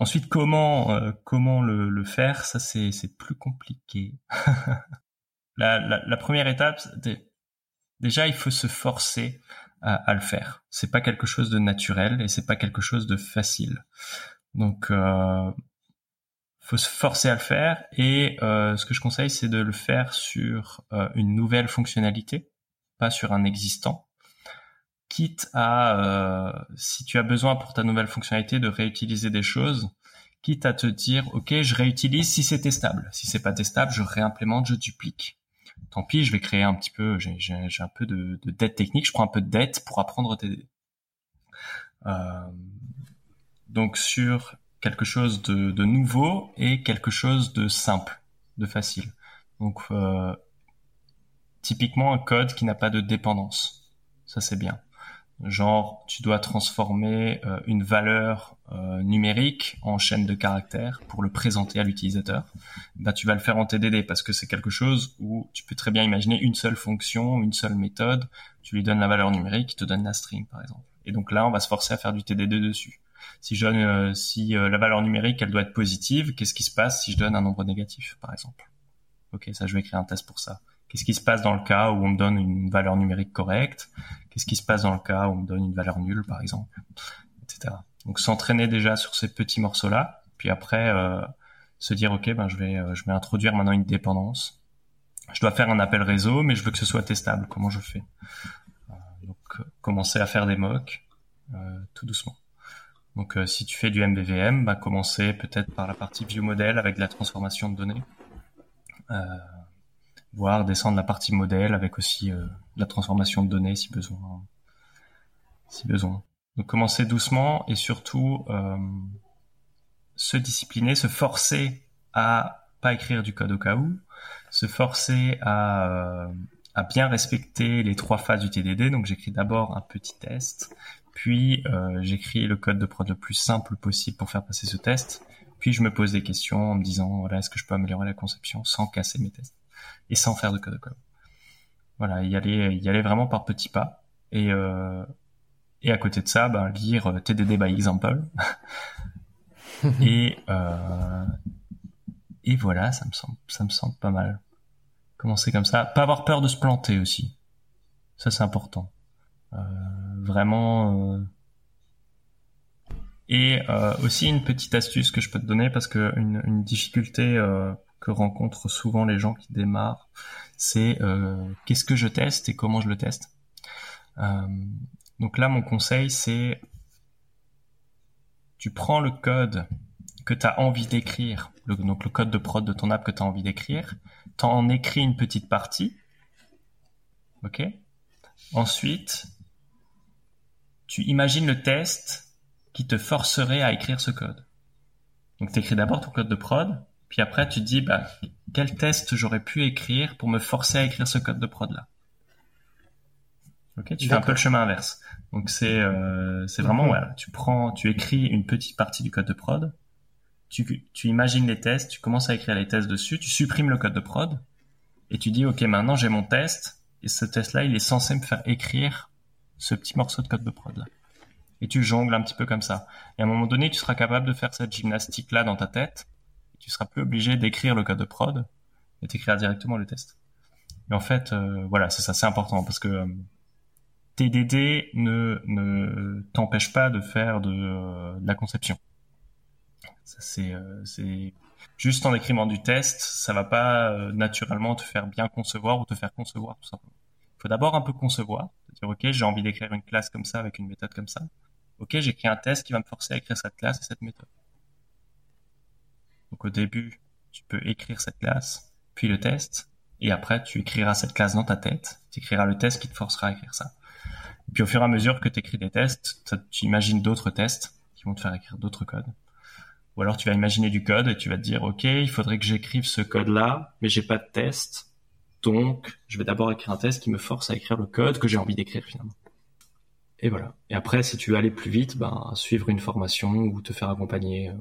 Ensuite, comment comment le, faire? Ça, c'est plus compliqué. la, première étape, déjà, il faut se forcer à, à, le faire. C'est pas quelque chose de naturel et c'est pas quelque chose de facile. Donc, euh, faut se forcer à le faire. Et euh, ce que je conseille, c'est de le faire sur euh, une nouvelle fonctionnalité, pas sur un existant quitte à, euh, si tu as besoin pour ta nouvelle fonctionnalité de réutiliser des choses, quitte à te dire, OK, je réutilise si c'est testable. Si c'est pas testable, je réimplémente, je duplique. Tant pis, je vais créer un petit peu, j'ai, un peu de, de, dette technique, je prends un peu de dette pour apprendre TDD. Euh, donc sur quelque chose de, de, nouveau et quelque chose de simple, de facile. Donc euh, typiquement un code qui n'a pas de dépendance. Ça c'est bien genre tu dois transformer euh, une valeur euh, numérique en chaîne de caractères pour le présenter à l'utilisateur, bah tu vas le faire en TDD parce que c'est quelque chose où tu peux très bien imaginer une seule fonction, une seule méthode, tu lui donnes la valeur numérique, il te donne la string par exemple. Et donc là, on va se forcer à faire du TDD dessus. Si je donne, euh, si la valeur numérique elle doit être positive, qu'est-ce qui se passe si je donne un nombre négatif par exemple? Ok, ça je vais écrire un test pour ça. Qu'est-ce qui se passe dans le cas où on me donne une valeur numérique correcte? Qu'est-ce qui se passe dans le cas où on me donne une valeur nulle, par exemple, etc. Donc s'entraîner déjà sur ces petits morceaux-là, puis après euh, se dire ok, ben je vais euh, je vais introduire maintenant une dépendance. Je dois faire un appel réseau, mais je veux que ce soit testable. Comment je fais? Euh, Donc commencer à faire des mocks tout doucement. Donc si tu fais du MVVM, bah, commencer peut-être par la partie view model avec de la transformation de données. Voire descendre la partie modèle avec aussi euh, la transformation de données si besoin. Si besoin. Donc commencer doucement et surtout euh, se discipliner, se forcer à pas écrire du code au cas où, se forcer à, euh, bien respecter les trois phases du TDD. Donc j'écris d'abord un petit test, puis j'écris le code de prod le plus simple possible pour faire passer ce test, puis je me pose des questions en me disant voilà est-ce que je peux améliorer la conception sans casser mes tests? Et sans faire de code Voilà, y aller, y aller vraiment par petits pas. Et, euh, et à côté de ça, ben, lire euh, TDD by example. et, euh, et voilà, ça me semble, ça me semble pas mal. Commencer comme ça? Pas avoir peur de se planter aussi. Ça, c'est important. Euh, vraiment. Euh... Et euh, aussi une petite astuce que je peux te donner parce que une, une difficulté euh, que rencontrent souvent les gens qui démarrent, c'est euh, qu'est-ce que je teste et comment je le teste. Euh, donc là, mon conseil, c'est tu prends le code que tu as envie d'écrire, donc le code de prod de ton app que tu as envie d'écrire, tu en écris une petite partie, Ok? Ensuite, tu imagines le test qui te forcerait à écrire ce code. Donc tu écris d'abord ton code de prod, puis après tu te dis bah, quel test j'aurais pu écrire pour me forcer à écrire ce code de prod là. Ok, tu fais un peu le chemin inverse. Donc c'est euh, c'est vraiment voilà, tu prends, tu écris une petite partie du code de prod, tu, tu imagines les tests, tu commences à écrire les tests dessus, tu supprimes le code de prod et tu dis ok maintenant j'ai mon test et ce test là il est censé me faire écrire ce petit morceau de code de prod là. Et tu jongles un petit peu comme ça. Et à un moment donné tu seras capable de faire cette gymnastique là dans ta tête. Tu seras plus obligé d'écrire le code de prod et d'écrire directement le test. Et en fait euh, voilà c'est ça c'est important parce que euh, TDD ne, ne t'empêche pas de faire de, euh, la conception. c'est, euh, juste en écrivant du test, ça va pas euh, naturellement te faire bien concevoir ou te faire concevoir tout simplement. Il faut d'abord un peu concevoir, dire ok j'ai envie d'écrire une classe comme ça avec une méthode comme ça. Ok j'écris un test qui va me forcer à écrire cette classe et cette méthode. Donc au début tu peux écrire cette classe, puis le test, et après tu écriras cette classe dans ta tête, tu écriras le test qui te forcera à écrire ça. Et puis au fur et à mesure que tu écris des tests, tu imagines d'autres tests qui vont te faire écrire d'autres codes. Ou alors tu vas imaginer du code et tu vas te dire, OK, il faudrait que j'écrive ce code-là, mais j'ai pas de test. Donc, je vais d'abord écrire un test qui me force à écrire le code que j'ai envie d'écrire finalement. Et voilà. Et après, si tu veux aller plus vite, ben, suivre une formation ou te faire accompagner,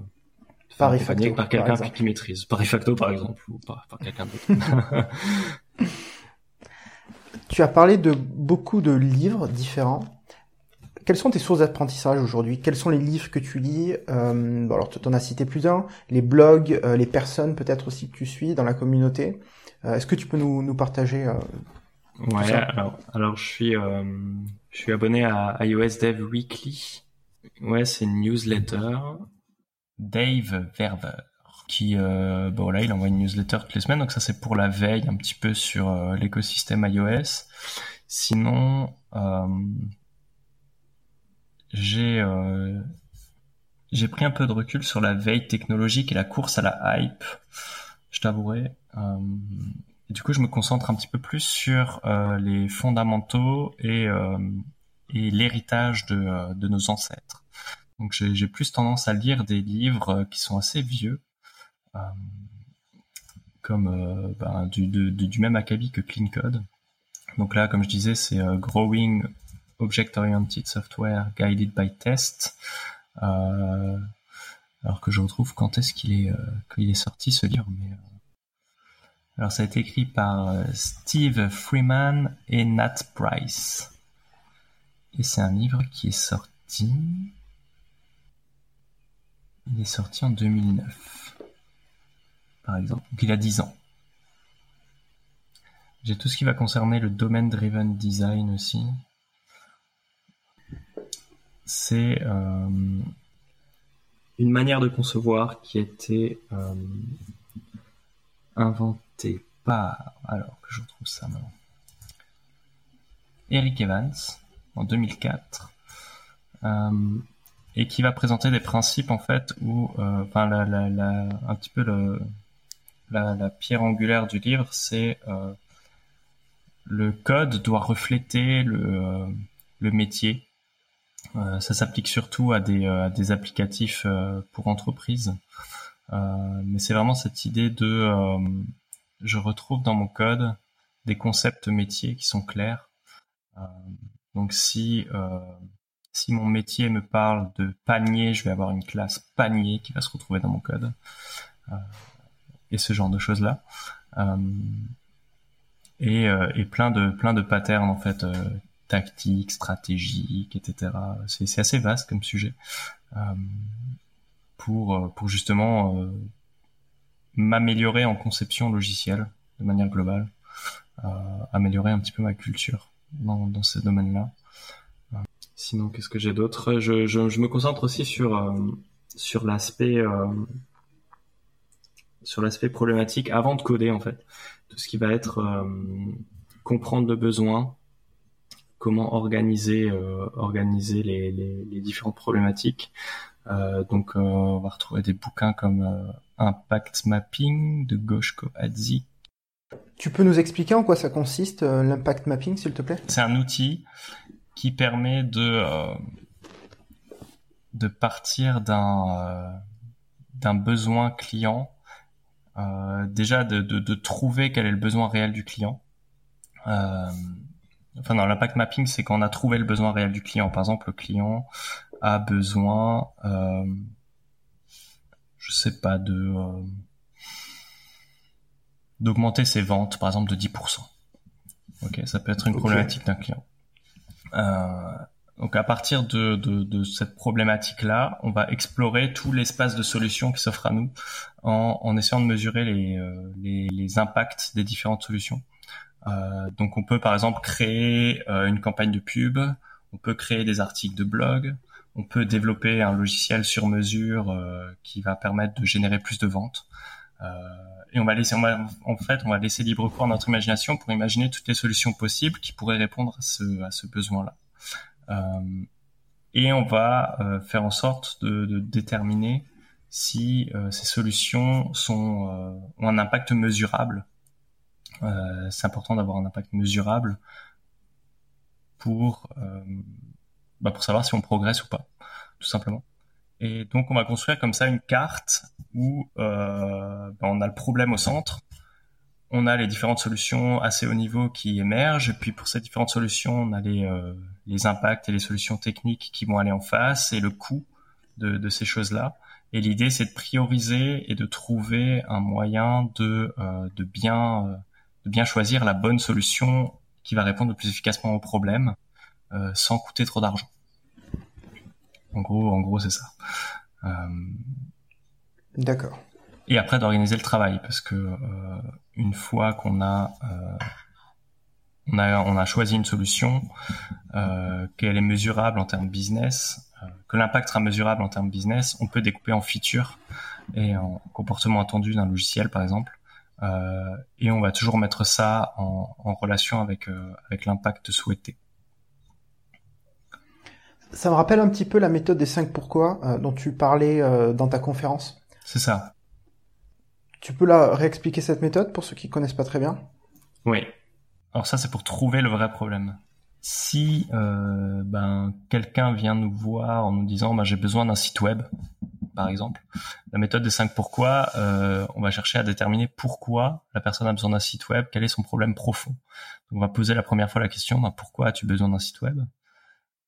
euh, par, par quelqu'un qui maîtrise. Par Ifacto, par exemple, ou par, par quelqu'un d'autre. Tu as parlé de beaucoup de livres différents. Quelles sont tes sources d'apprentissage aujourd'hui? Quels sont les livres que tu lis? Euh, Alors, tu en as cité plus d'un. Les blogs, euh, les personnes peut-être aussi que tu suis dans la communauté. Euh, est-ce que tu peux nous, nous partager euh, Ouais, alors, alors, je suis je suis abonné à iOS Dev Weekly. Ouais, c'est une newsletter. Dave Verver qui euh, bon il envoie une newsletter toutes les semaines donc ça c'est pour la veille un petit peu sur euh, l'écosystème iOS. Sinon euh, j'ai euh, j'ai pris un peu de recul sur la veille technologique et la course à la hype je t'avouerai. Du coup je me concentre un petit peu plus sur les fondamentaux et l'héritage de nos ancêtres donc j'ai plus tendance à lire des livres qui sont assez vieux euh, comme euh, ben, du, du, même acabit que Clean Code. Donc là, comme je disais, c'est euh, Growing Object-Oriented Software Guided by Test. alors que je retrouve quand est-ce qu'il est, qu'il est sorti ce livre. Mais, alors ça a été écrit par Steve Freeman et Nat Price. Et c'est un livre qui est sorti. Il est sorti en 2009 par exemple. Donc il a 10 ans. J'ai tout ce qui va concerner le domaine driven design aussi. C'est euh, une manière de concevoir qui a été euh, inventée par, alors que je retrouve ça maintenant, Eric Evans en 2004. Euh, et qui va présenter des principes en fait où, enfin, la, la, la, un petit peu le, la, pierre angulaire du livre, c'est euh, le code doit refléter le, euh, le métier. Euh, ça s'applique surtout à des, à des applicatifs pour entreprises. mais c'est vraiment cette idée de je retrouve dans mon code des concepts métiers qui sont clairs. donc si si mon métier me parle de panier, je vais avoir une classe panier qui va se retrouver dans mon code. Et ce genre de choses là euh, et, euh, et plein de plein de patterns en fait euh, tactiques stratégiques etc c'est assez vaste comme sujet. Pour pour justement m'améliorer en conception logicielle de manière globale. Améliorer un petit peu ma culture dans, dans ces domaines là Sinon, qu'est-ce que j'ai d'autre? Je, je, je, me concentre aussi sur sur l'aspect sur l'aspect problématique avant de coder en fait. Tout ce qui va être euh, comprendre le besoin, comment organiser euh, organiser les, les, les, différentes problématiques. Euh, donc on va retrouver des bouquins comme Impact Mapping de Goshko Adzi. Tu peux nous expliquer en quoi ça consiste, l'impact mapping, s'il te plaît? C'est un outil qui permet de de partir d'un d'un besoin client, déjà de, de, de, trouver quel est le besoin réel du client. Euh, enfin, dans l'impact mapping, c'est quand on a trouvé le besoin réel du client. Par exemple, le client a besoin, euh, je sais pas, de euh, d'augmenter ses ventes, par exemple, de 10%. Ok, ça peut être une problématique d'un client. Euh, donc à partir de, de, de cette problématique-là, on va explorer tout l'espace de solutions qui s'offre à nous en, en, essayant de mesurer les, euh, les, les, impacts des différentes solutions. Euh, donc on peut par exemple créer euh, une campagne de pub, on peut créer des articles de blog, on peut développer un logiciel sur mesure euh, qui va permettre de générer plus de ventes. On va laisser, libre cours à notre imagination pour imaginer toutes les solutions possibles qui pourraient répondre à ce, besoin-là. Euh, et on va euh, faire en sorte de, déterminer si euh, ces solutions ont un impact mesurable. c'est important d'avoir un impact mesurable bah pour savoir si on progresse ou pas, tout simplement. Et donc on va construire comme ça une carte où euh, bah on a le problème au centre on a les différentes solutions assez haut niveau qui émergent. Et puis pour ces différentes solutions, on a les, euh, les impacts et les solutions techniques qui vont aller en face et le coût de, ces choses-là. Et l'idée, c'est de prioriser et de trouver un moyen de, euh, bien, de bien choisir la bonne solution qui va répondre le plus efficacement au problème sans coûter trop d'argent. En gros, en gros, c'est ça. D'accord. et après d'organiser le travail parce que euh, une fois qu'on a euh, on a on a choisi une solution euh, qu'elle est mesurable en termes business euh, que l'impact sera mesurable en termes business on peut découper en features et en comportement attendu d'un logiciel par exemple. Euh, et on va toujours mettre ça en, en relation avec avec l'impact souhaité ça me rappelle un petit peu la méthode des 5 pourquoi dont tu parlais dans ta conférence. C'est ça. Tu peux la réexpliquer cette méthode pour ceux qui connaissent pas très bien? Oui. Alors ça, c'est pour trouver le vrai problème. Si euh, ben, quelqu'un vient nous voir en nous disant ben, j'ai besoin d'un site web, par exemple, la méthode des 5 pourquoi, euh, on va chercher à déterminer pourquoi la personne a besoin d'un site web, quel est son problème profond. Donc, on va poser la première fois la question ben, pourquoi as-tu besoin d'un site web?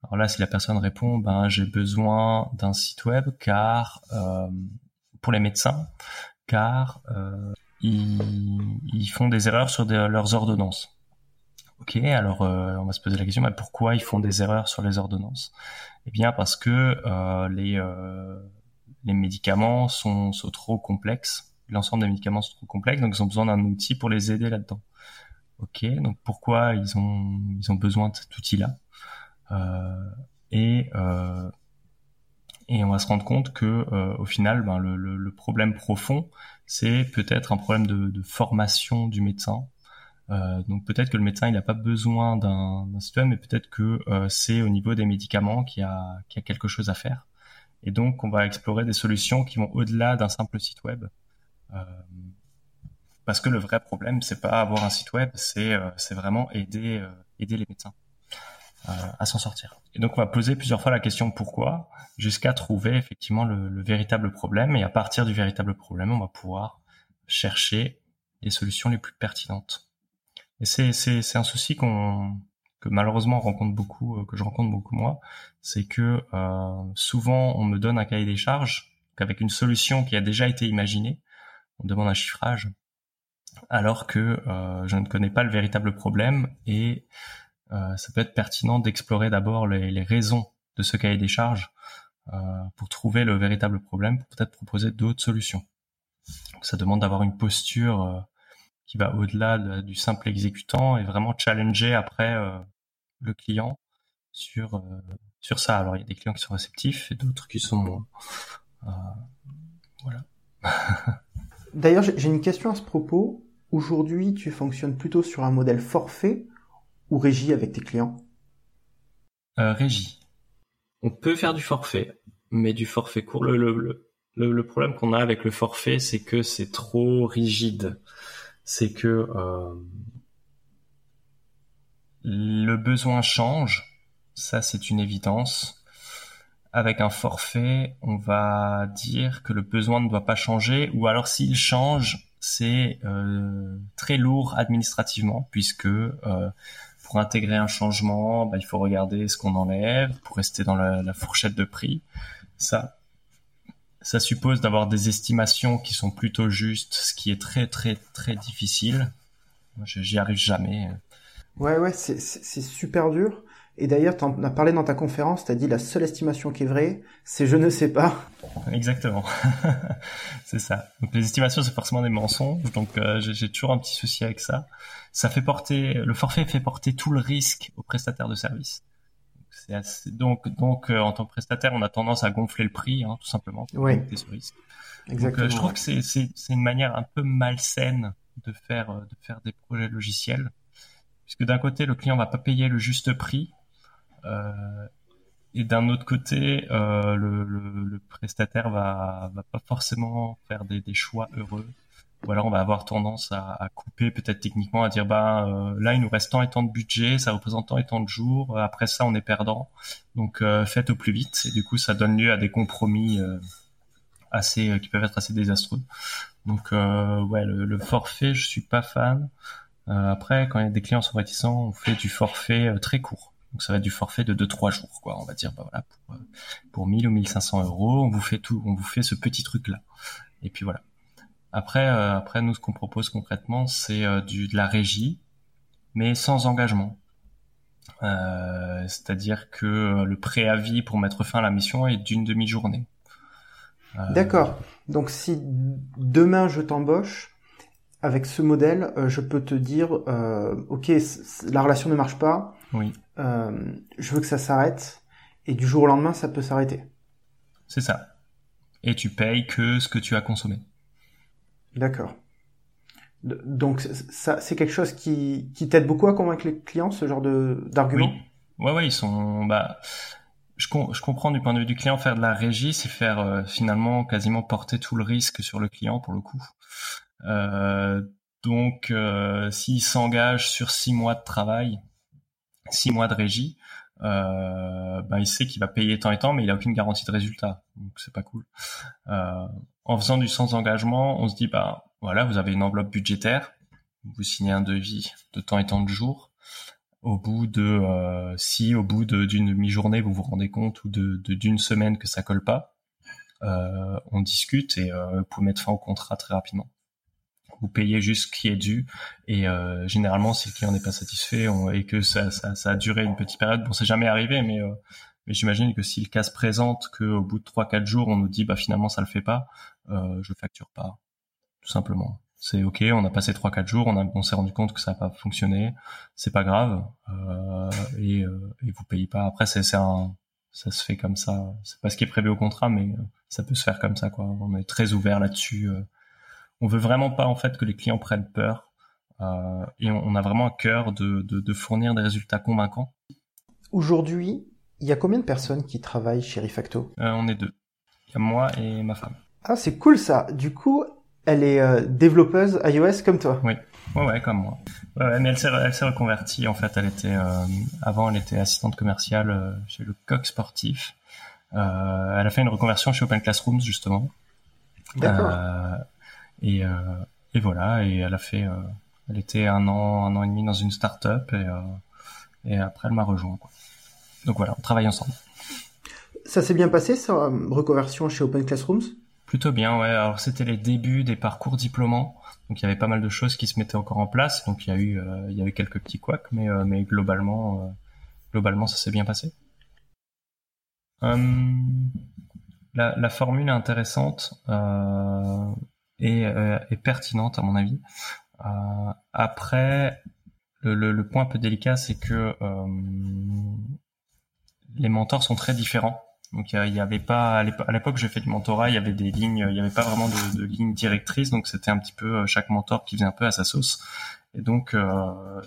Alors là, si la personne répond ben j'ai besoin d'un site web car euh, pour les médecins, car euh, ils, font des erreurs sur leurs ordonnances. Ok, alors euh, on va se poser la question, mais pourquoi ils font des erreurs sur les ordonnances? Eh bien parce que euh, les les médicaments sont, sont trop complexes, l'ensemble des médicaments sont trop complexes, donc ils ont besoin d'un outil pour les aider là-dedans. Ok, donc pourquoi ils ont ils ont besoin de cet outil-là? Et et on va se rendre compte que euh, au final, ben, le, problème profond, c'est peut-être un problème de, formation du médecin. Euh, donc peut-être que le médecin il n'a pas besoin d'un système, mais peut-être que euh, c'est au niveau des médicaments qu'il y, a, a quelque chose à faire. Et donc on va explorer des solutions qui vont au-delà d'un simple site web. Euh, parce que le vrai problème, c'est pas avoir un site web, c'est euh, vraiment aider les médecins à s'en sortir. Et donc on va poser plusieurs fois la question pourquoi, jusqu'à trouver effectivement le, le, véritable problème. Et à partir du véritable problème, on va pouvoir chercher les solutions les plus pertinentes. Et c'est un souci qu'on que malheureusement on rencontre beaucoup, euh, que je rencontre beaucoup moi, c'est que euh, souvent on me donne un cahier des charges qu'avec une solution qui a déjà été imaginée, on demande un chiffrage, alors que euh, je ne connais pas le véritable problème et euh, ça peut être pertinent d'explorer d'abord les, les, raisons de ce cahier des charges euh, pour trouver le véritable problème, pour peut-être proposer d'autres solutions. Donc, ça demande d'avoir une posture euh, qui va au-delà du simple exécutant et vraiment challenger après le client sur sur ça. Alors il y a des clients qui sont réceptifs et d'autres qui sont moins. voilà. D'ailleurs, j'ai une question à ce propos. Aujourd'hui, tu fonctionnes plutôt sur un modèle forfait ou régie avec tes clients? Euh, Régie. On peut faire du forfait, mais du forfait court. Le, problème qu'on a avec le forfait, c'est que c'est trop rigide. c'est que le besoin change, ça c'est une évidence. Avec un forfait, on va dire que le besoin ne doit pas changer, ou alors s'il change, c'est euh, très lourd administrativement, puisque euh, pour intégrer un changement, bah, il faut regarder ce qu'on enlève pour rester dans la, la, fourchette de prix. Ça, ça suppose d'avoir des estimations qui sont plutôt justes, ce qui est très très très difficile. J'y arrive jamais. Ouais, ouais, c'est super dur. Et d'ailleurs, tu en as parlé dans ta conférence, tu as dit la seule estimation qui est vraie, c'est je ne sais pas. Exactement. c'est ça. Donc les estimations, c'est forcément des mensonges. Donc euh, j'ai toujours un petit souci avec ça. Ça fait porter, le forfait fait porter tout le risque au prestataire de service. donc, donc euh, en tant que prestataire, on a tendance à gonfler le prix, hein, tout simplement, pour oui. ce risque. Exactement. Donc, euh, je trouve que c'est une manière un peu malsaine de faire, de faire des projets logiciels puisque d'un côté le client va pas payer le juste prix et d'un autre côté euh, le, prestataire va va pas forcément faire des, choix heureux. Ou alors on va avoir tendance à, couper peut-être techniquement à dire bah euh, là il nous reste tant et tant de budget ça représente tant et tant de jours après ça on est perdant. Donc euh, faites au plus vite. Et du coup ça donne lieu à des compromis euh, assez qui peuvent être assez désastreux. Donc ouais le, forfait je suis pas fan. Euh, après, quand des clients sont réticents, on fait du forfait euh, très court. Donc ça va être du forfait de 2-3 jours, quoi. On va dire, bah voilà, pour, euh, pour 1000 ou 1500 euros, on vous fait tout, on vous fait ce petit truc-là. Et puis voilà. Après, après nous, ce qu'on propose concrètement, c'est du de la régie, mais sans engagement. Euh, C'est-à-dire que le préavis pour mettre fin à la mission est d'une demi-journée. D'accord. Donc si demain je t'embauche, avec ce modèle, euh, je peux te dire, euh, ok, la relation ne marche pas. Oui. Euh, je veux que ça s'arrête. Et du jour au lendemain, ça peut s'arrêter. C'est ça. Et tu payes que ce que tu as consommé. D'accord. Donc ça, c'est quelque chose qui, qui t'aide beaucoup à convaincre les clients, ce genre de d'argument? Oui. Ouais, ouais, ils sont. Bah, je, je comprends du point de vue du client, faire de la régie, c'est faire euh, finalement quasiment porter tout le risque sur le client pour le coup. Euh, donc, euh, s'il s'engage sur six mois de travail, six mois de régie, euh, ben il sait qu'il va payer tant et tant, mais il a aucune garantie de résultat. Donc c'est pas cool. Euh, en faisant du sans engagement, on se dit bah voilà, vous avez une enveloppe budgétaire, vous signez un devis de temps et tant de jours. Au bout de euh, si au bout d'une demi-journée vous vous rendez compte ou de d'une semaine que ça colle pas, euh, on discute et vous pouvez mettre fin au contrat très rapidement vous payez juste ce qui est dû. Et euh, généralement, si le client n'est pas satisfait et que ça, ça, ça, a duré une petite période, bon, c'est jamais arrivé, mais, euh, mais j'imagine que si le cas se présente, qu'au bout de trois quatre jours, on nous dit bah finalement ça le fait pas, euh, je facture pas, tout simplement. C'est ok, on a passé trois quatre jours, on, a, on s'est rendu compte que ça n'a pas fonctionné, c'est pas grave, euh, et, euh, et vous payez pas. Après, c'est un ça se fait comme ça. C'est pas ce qui est prévu au contrat, mais euh, ça peut se faire comme ça, quoi. On est très ouvert là-dessus. Euh, on veut vraiment pas en fait que les clients prennent peur euh, et on, a vraiment un cœur de, de, fournir des résultats convaincants. Aujourd'hui, il y a combien de personnes qui travaillent chez Refacto? Euh, On est deux. Il y a moi et ma femme. Ah, c'est cool ça. Du coup, elle est euh, développeuse iOS comme toi. Oui. Ouais, ouais, comme moi. Ouais, mais elle s'est, elle s'est reconvertie. En fait, elle était avant, elle était assistante commerciale chez le Coq Sportif. elle a fait une reconversion chez Open Classrooms justement. D'accord. Et, euh, et voilà, et elle a fait, euh, elle était un an, un an et demi dans une start-up et, euh, et après elle m'a rejoint. Quoi. Donc voilà, on travaille ensemble. Ça s'est bien passé, sa reconversion chez Open Classrooms? Plutôt bien, ouais. Alors c'était les débuts des parcours diplômants, donc il y avait pas mal de choses qui se mettaient encore en place. Donc il y a eu, il y avait quelques petits couacs, mais mais globalement, globalement ça s'est bien passé. La, la, formule est intéressante. Et, euh, pertinente à mon avis. Euh, après, le, point un peu délicat, c'est que euh, les mentors sont très différents. Donc il y avait pas à l'époque j'ai fait du mentorat, il y avait des lignes, il y avait pas vraiment de, de ligne directrice, donc c'était un petit peu chaque mentor qui faisait un peu à sa sauce. Et donc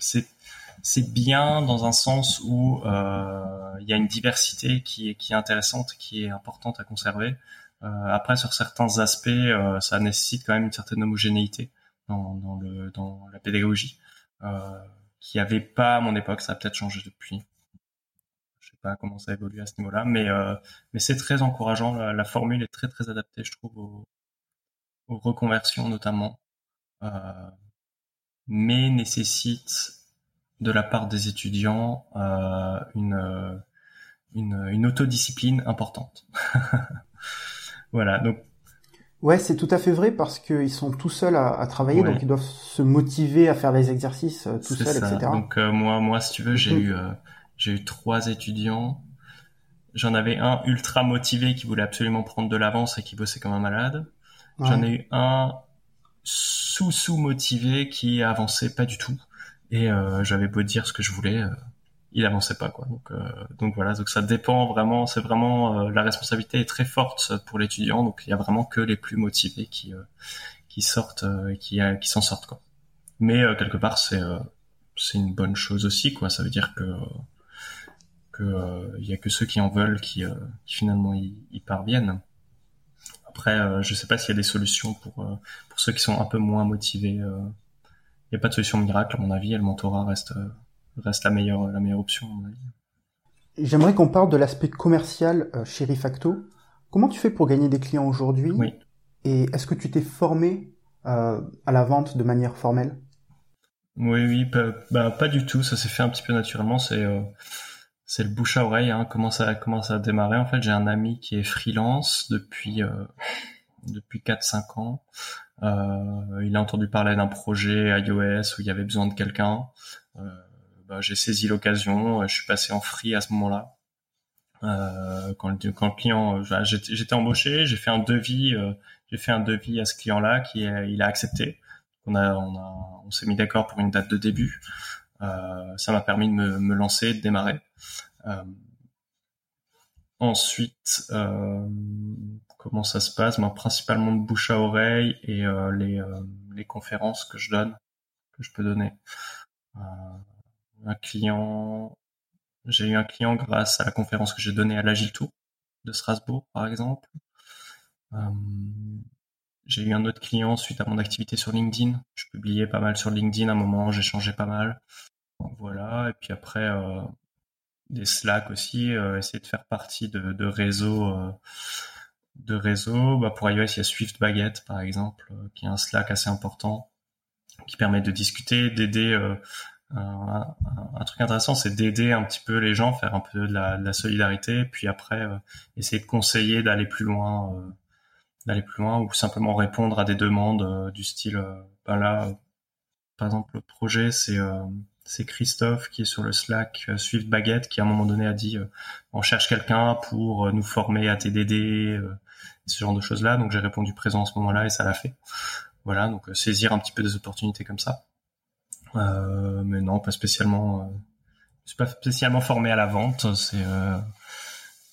c'est bien dans un sens où il y a une diversité qui est intéressante, qui est importante à conserver. Euh, après, sur certains aspects, euh, ça nécessite quand même une certaine homogénéité. dans, dans, le, dans la pédagogie, euh, qui avait pas à mon époque. Ça a peut-être changé depuis. Je sais pas comment ça évolue à ce niveau-là, mais mais c'est très encourageant. La, formule est très très adaptée, je trouve, aux, aux reconversions notamment, euh, mais nécessite de la part des étudiants euh, une, une une autodiscipline importante. voilà, donc Ouais, c'est tout à fait vrai parce qu'ils sont tout seuls à, à travailler, donc ils doivent se motiver à faire les exercices euh, tout seuls, etc. Donc euh, moi, moi, si tu veux, j'ai mhm. eu euh, j'ai eu trois étudiants. J'en avais un ultra motivé qui voulait absolument prendre de l'avance et qui bossait comme un malade. J'en ai eu un sous sous motivé qui avançait pas du tout et j'avais beau dire ce que je voulais, il avançait pas quoi. Donc euh, donc voilà, donc ça dépend vraiment, c'est vraiment euh, la responsabilité est très forte pour l'étudiant, donc il y a vraiment que les plus motivés qui euh, qui sortent et qui qui s'en sortent quoi. Mais quelque part c'est c'est une bonne chose aussi quoi, ça veut dire que que il y a que ceux qui en veulent qui, qui finalement y, y, parviennent. Après je sais pas s'il y a des solutions pour pour ceux qui sont un peu moins motivés il n'y a pas de solution miracle à mon avis, le mentorat reste reste la meilleure, la meilleure option. J'aimerais qu'on parle de l'aspect commercial euh, chez Refacto. Comment tu fais pour gagner des clients aujourd'hui oui. Et est-ce que tu t'es formé euh, à la vente de manière formelle? Oui, oui, pas, bah, pas du tout. Ça s'est fait un petit peu naturellement. C'est euh, c'est le bouche à oreille. Hein. Comment ça comment ça a démarré En fait, j'ai un ami qui est freelance depuis euh, depuis 4-5 ans. Il a entendu parler d'un projet iOS où il y avait besoin de quelqu'un. Euh, bah, j'ai saisi l'occasion, euh, je suis passé en free à ce moment-là. Euh, quand, le, quand le client, euh, j'étais embauché, j'ai fait un devis, j'ai fait un devis à ce client-là qui il a accepté. On a, on a, on s'est mis d'accord pour une date de début. Euh, ça m'a permis de me, me, lancer, de démarrer. Ensuite, comment ça se passe? Moi, principalement de bouche à oreille et les, les conférences que je donne, que je peux donner un client, j'ai eu un client grâce à la conférence que j'ai donnée à l'Agile Tour de Strasbourg, par exemple. Euh, j'ai eu un autre client suite à mon activité sur LinkedIn. Je publiais pas mal sur LinkedIn à un moment, changé pas mal. Voilà. Et puis après, euh, des Slack aussi, euh, essayer de faire partie de, de réseaux. de réseaux. Bah, pour iOS, il y a Swift Baguette, par exemple, qui est un Slack assez important, qui permet de discuter, d'aider un, truc intéressant, c'est d'aider un petit peu les gens, faire un peu de la, de la solidarité, puis après euh, essayer de conseiller d'aller plus loin, euh, d'aller plus loin, ou simplement répondre à des demandes euh, du style, ben là, par exemple, le projet, c'est c'est Christophe qui est sur le Slack Swift Baguette qui à un moment donné a dit on cherche quelqu'un pour nous former à TDD, ce genre de choses là. Donc j'ai répondu présent à ce moment-là et ça l'a fait. Voilà, donc saisir un petit peu des opportunités comme ça. Euh, mais non, pas spécialement. Euh, je suis pas spécialement formé à la vente. C'est euh,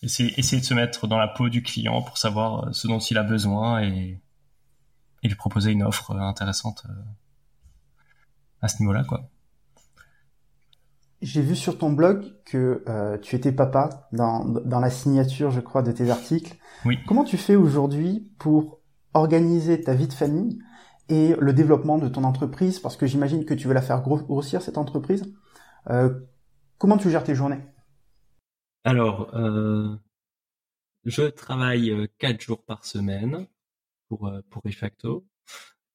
essayer, essayer de se mettre dans la peau du client pour savoir ce dont il a besoin et, et lui proposer une offre intéressante à ce niveau-là, quoi. J'ai vu sur ton blog que euh, tu étais papa dans, dans la signature, je crois, de tes articles. Oui. Comment tu fais aujourd'hui pour organiser ta vie de famille et le développement de ton entreprise, parce que j'imagine que tu veux la faire grossir, cette entreprise. Euh, comment tu gères tes journées? Alors, euh, je travaille euh, quatre jours par semaine pour, pour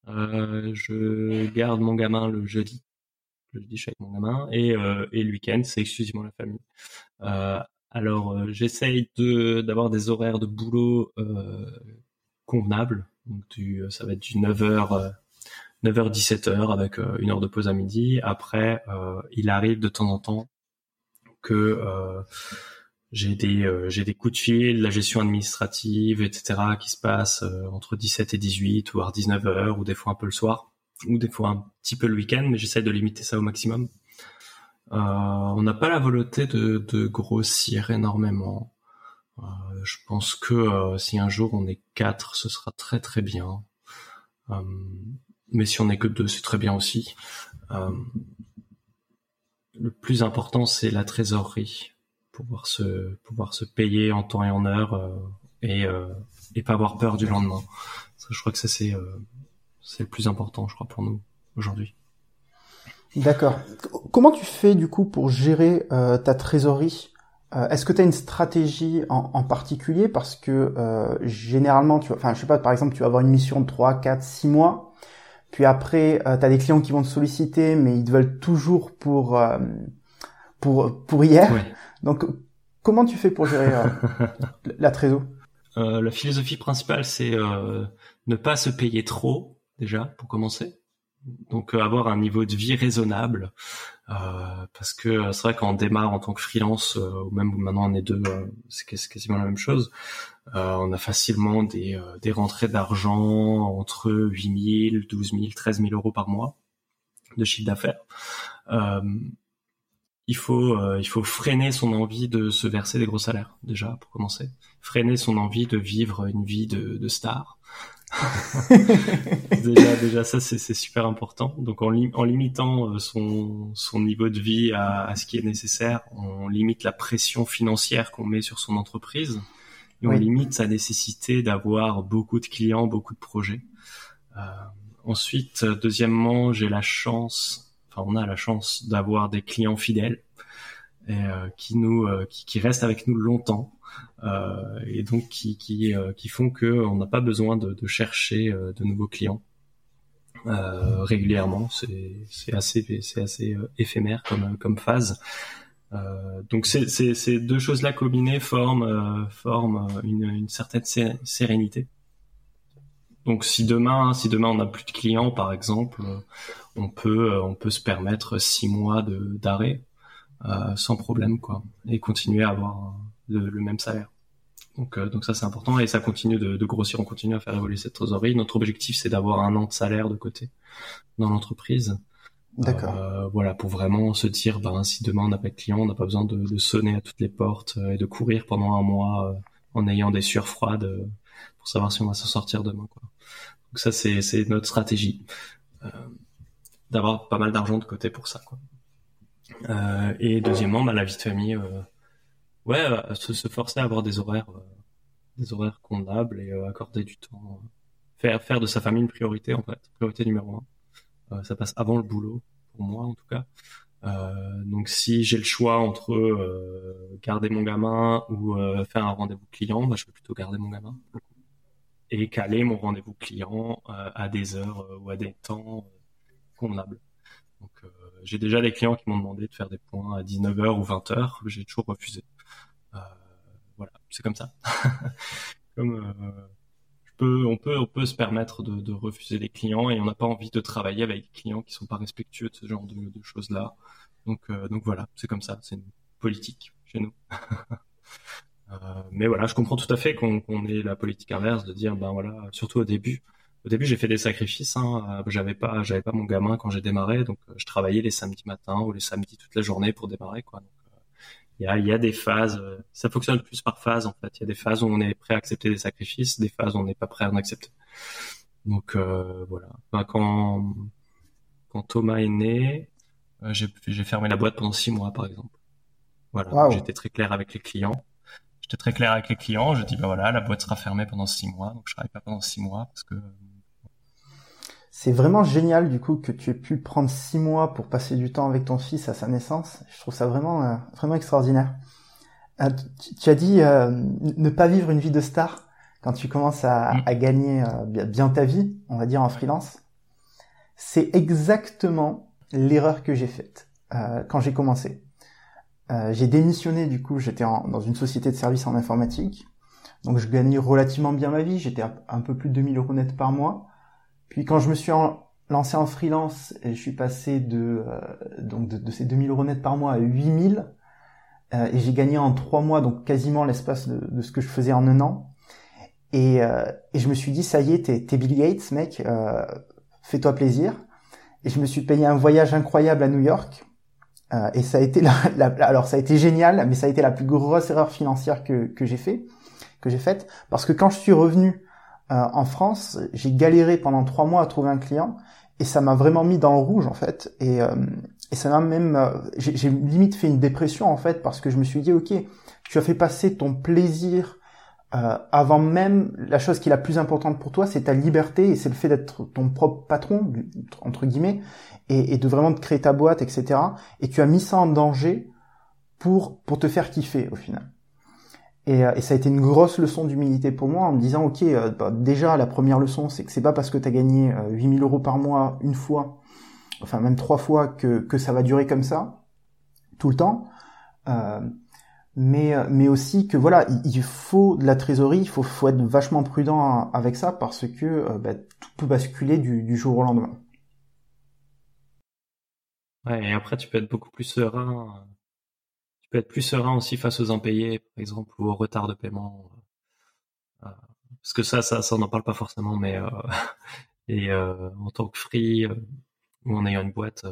je garde mon gamin le jeudi. Le jeudi, je suis avec mon gamin. Et, et le week-end, c'est exclusivement la famille. alors, j'essaye de d'avoir des horaires de boulot convenables donc euh, ça va être du 9h 9h 17h avec euh, une heure de pause à midi. Après, euh, il arrive de temps en temps que j'ai des j'ai des coups de fil, la gestion administrative, etc. qui se passe entre 17 et 18 voire 19 heures ou des fois un peu le soir ou des fois un petit peu le week-end, mais j'essaie de limiter ça au maximum. on n'a pas la volonté de grossir énormément. Euh, je pense que euh, si un jour on est quatre, ce sera très très bien. Euh, mais si on est que deux, c'est très bien aussi. le plus important, c'est la trésorerie, pouvoir se pouvoir se payer en temps et en heure et et pas avoir peur du lendemain. je crois que ça c'est c'est le plus important, je crois, pour nous aujourd'hui. D'accord. Comment tu fais du coup pour gérer euh, ta trésorerie? Euh, Est-ce que tu as une stratégie en, en particulier? Parce que euh, généralement, tu, enfin, je sais pas, par exemple, tu vas avoir une mission de 3, 4, 6 mois. Puis après, euh, tu as des clients qui vont te solliciter, mais ils te veulent toujours pour euh, pour pour hier. Donc, comment tu fais pour gérer la trésorerie La philosophie principale, c'est ne pas se payer trop déjà pour commencer donc euh, avoir un niveau de vie raisonnable euh, parce que euh, c'est vrai quand on démarre en tant que freelance ou même maintenant on est deux c'est quasiment la même chose. On a facilement des, des rentrées d'argent entre 8 000 12 000 13 000 euros par mois de chiffre d'affaires. Il faut il faut freiner son envie de se verser des gros salaires déjà pour commencer. Freiner son envie de vivre une vie de, de star déjà, déjà, ça c'est super important. Donc en, en limitant euh, son, son niveau de vie à, à, ce qui est nécessaire, on limite la pression financière qu'on met sur son entreprise et on limite sa nécessité d'avoir beaucoup de clients, beaucoup de projets. Euh, ensuite, deuxièmement, j'ai la chance, enfin on a la chance d'avoir des clients fidèles et euh, qui nous euh, qui, qui restent avec nous longtemps. Euh, et donc qui qui, qui font que on n'a pas besoin de, de chercher de nouveaux clients régulièrement. C'est assez c'est assez éphémère comme comme phase. Euh, donc ces, ces, ces, deux choses-là combinées forment, forment une, une, certaine sérénité. Donc si demain, si demain on n'a plus de clients, par exemple, on peut, on peut se permettre six mois d'arrêt sans problème, quoi, et continuer à avoir le, le même salaire. Donc, euh, donc ça c'est important et ça continue de, de, grossir, on continue à faire évoluer cette trésorerie. Notre objectif c'est d'avoir un an de salaire de côté dans l'entreprise. D'accord. Euh, voilà, pour vraiment se dire, ben si demain on n'a pas de clients, on n'a pas besoin de, de, sonner à toutes les portes euh, et de courir pendant un mois euh, en ayant des sueurs froides pour savoir si on va s'en sortir demain. Quoi. Donc ça c'est c'est notre stratégie, d'avoir pas mal d'argent de côté pour ça. Quoi. Et deuxièmement, ben, la vie de famille ouais, euh, se, se, forcer à avoir des horaires, euh, des horaires convenables et euh, accorder du temps, faire faire de sa famille une priorité en fait, priorité numéro un. ça passe avant le boulot pour moi en tout cas. donc si j'ai le choix entre garder mon gamin ou faire un rendez-vous client, bah, je vais plutôt garder mon gamin et caler mon rendez-vous client à des heures ou à des temps convenables. Donc j'ai déjà des clients qui m'ont demandé de faire des points à 19h ou 20h, j'ai toujours refusé. Euh, voilà, c'est comme ça. comme euh, je peux, on peut, on peut se permettre de, refuser des clients et on n'a pas envie de travailler avec des clients qui sont pas respectueux de ce genre de, de choses-là. Donc, euh, donc voilà, c'est comme ça, c'est une politique chez nous. mais voilà, je comprends tout à fait qu'on qu ait la politique inverse de dire, ben voilà, surtout au début. Au début, j'ai fait des sacrifices. Hein. J'avais pas, j'avais pas mon gamin quand j'ai démarré, donc je travaillais les samedis matins ou les samedis toute la journée pour démarrer, quoi. Donc, il y a, y a, des phases, euh, ça fonctionne plus par phase en fait. Il y a des phases où on est prêt à accepter des sacrifices, des phases où on n'est pas prêt à en accepter. Donc euh, voilà. quand quand Thomas est né, euh, j'ai fermé la boîte pendant six mois par exemple. Voilà. J'étais très clair avec les clients. J'étais très clair avec les clients. Je dis bah voilà, la boîte sera fermée pendant six mois, donc je travaille pas pendant six mois parce que c'est vraiment génial du coup que tu aies pu prendre six mois pour passer du temps avec ton fils à sa naissance. Je trouve ça vraiment euh, vraiment extraordinaire. Euh, tu, as dit euh, ne pas vivre une vie de star quand tu commences à, mm. à gagner bien ta vie, on va dire en freelance. C'est exactement l'erreur que j'ai faite quand j'ai commencé. j'ai démissionné du coup, j'étais dans une société de services en informatique, donc je gagnais relativement bien ma vie, j'étais un peu plus de 2000 euros net par mois. Puis quand je me suis lancé en freelance, je suis passé de euh, donc de, ces 2000 euros net par mois à 8000 euh, et j'ai gagné en trois mois donc quasiment l'espace de, ce que je faisais en un an. Et, euh, et je me suis dit ça y est, t'es, Bill Gates, mec, euh, fais-toi plaisir. Et je me suis payé un voyage incroyable à New York. et ça a été la, la, alors ça a été génial, mais ça a été la plus grosse erreur financière que, que j'ai fait, que j'ai faite, parce que quand je suis revenu euh, en France, j'ai galéré pendant trois mois à trouver un client et ça m'a vraiment mis dans le rouge en fait. Et, euh, et ça m'a même, euh, j'ai limite fait une dépression en fait parce que je me suis dit ok, tu as fait passer ton plaisir euh, avant même, la chose qui est la plus importante pour toi, c'est ta liberté et c'est le fait d'être ton propre patron, entre guillemets, et, de vraiment te créer ta boîte, etc. Et tu as mis ça en danger pour pour te faire kiffer au final. Et, euh, et ça a été une grosse leçon d'humilité pour moi en me disant, ok, euh, bah, déjà la première leçon, c'est que c'est pas parce que tu as gagné 8000 euros par mois une fois, enfin même trois fois, que, que ça va durer comme ça tout le temps. Euh, mais euh, mais aussi que voilà il, faut de la trésorerie il faut faut être vachement prudent avec ça parce que euh, bah, tout peut basculer du, du, jour au lendemain ouais et après tu peux être beaucoup plus serein être plus serein aussi face aux impayés par exemple ou au retard de paiement euh, parce que ça ça ça on n'en parle pas forcément mais et en tant que free ou en ayant une boîte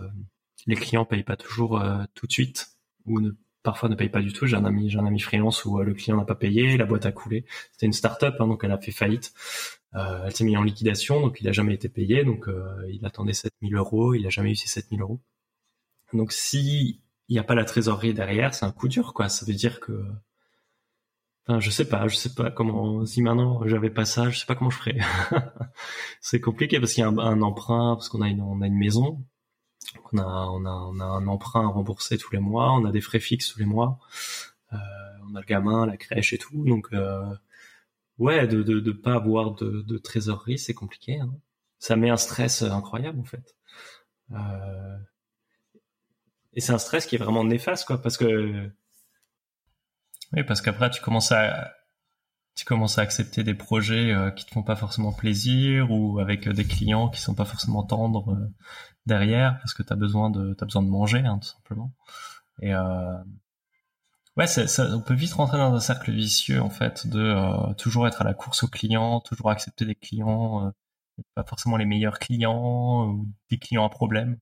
les clients payent pas toujours tout de suite ou parfois ne paye pas du tout. J'ai un ami, j'ai un ami freelance où euh, le client n'a pas payé, la boîte a coulé. C'était une start-up, hein, donc elle a fait faillite. Euh, elle s'est mise en liquidation, donc il a jamais été payé. Donc euh, il attendait 7000 euros, il a jamais eu ces 7000 euros. Donc si il n'y a pas la trésorerie derrière, c'est un coup dur, quoi. Ça veut dire que, enfin, je sais pas, je sais pas comment. Si maintenant j'avais pas ça, je sais pas comment je ferais. c'est compliqué parce qu'il y a un, un emprunt, parce qu'on a une, maison, on a, un emprunt à rembourser tous les mois, on a des frais fixes tous les mois, euh, on a le gamin, la crèche et tout. Donc, euh, ouais, de, de, pas avoir de, de trésorerie, c'est compliqué. Hein. Ça met un stress incroyable en fait. Euh, et c'est un stress qui est vraiment néfaste, quoi, parce que. Oui, parce qu'après tu commences à tu commences à accepter des projets euh, qui te font pas forcément plaisir ou avec des clients qui sont pas forcément tendres euh, derrière parce que tu as besoin de t'as besoin de manger hein, tout simplement. Et euh, ouais, ça, on peut vite rentrer dans un cercle vicieux en fait de euh, toujours être à la course aux clients, toujours accepter des clients, euh, pas forcément les meilleurs clients ou des clients à problème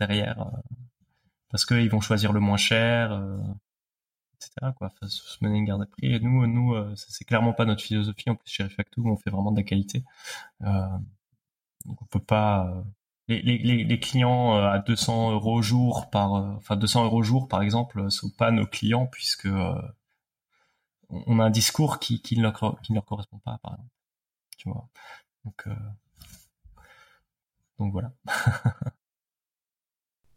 derrière parce qu'ils vont choisir le moins cher, etc. Quoi, se mener une garde à prix. Et nous, nous, c'est clairement pas notre philosophie. En plus, chez Refacto, on fait vraiment de la qualité. donc on peut pas les, les, les, clients euh, à 200 euros jour par, euh, enfin 200 euros jour par exemple, sont pas nos clients puisque euh, on a un discours qui, qui ne leur, qui ne leur correspond pas, par exemple. Tu vois. Donc, donc voilà.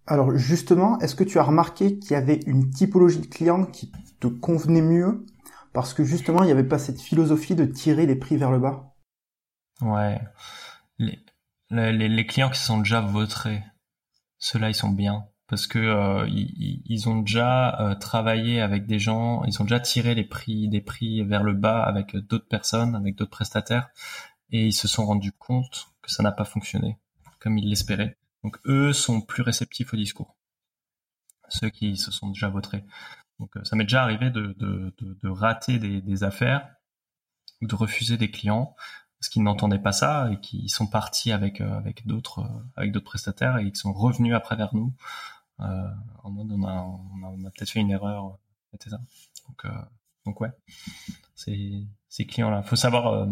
Alors justement, est-ce que tu as remarqué qu'il y avait une typologie de clients qui te convenait mieux? Parce que justement il n'y avait pas cette philosophie de tirer les prix vers le bas Ouais. Les, clients qui sont déjà votrés, ceux-là ils sont bien parce que euh, ils, ils, ont déjà euh, travaillé avec des gens, ils ont déjà tiré les prix des prix vers le bas avec d'autres personnes, avec d'autres prestataires, et ils se sont rendus compte que ça n'a pas fonctionné comme ils l'espéraient. Donc eux sont plus réceptifs au discours, ceux qui se sont déjà votrés. Donc euh, ça m'est déjà arrivé de, de, de, rater des, des affaires ou de refuser des clients parce qu'ils n'entendaient pas ça et qui sont partis avec euh, avec d'autres euh, avec d'autres prestataires et ils sont revenus après vers nous euh, en mode on a on a, peut-être fait une erreur etc donc donc ouais ces clients là faut savoir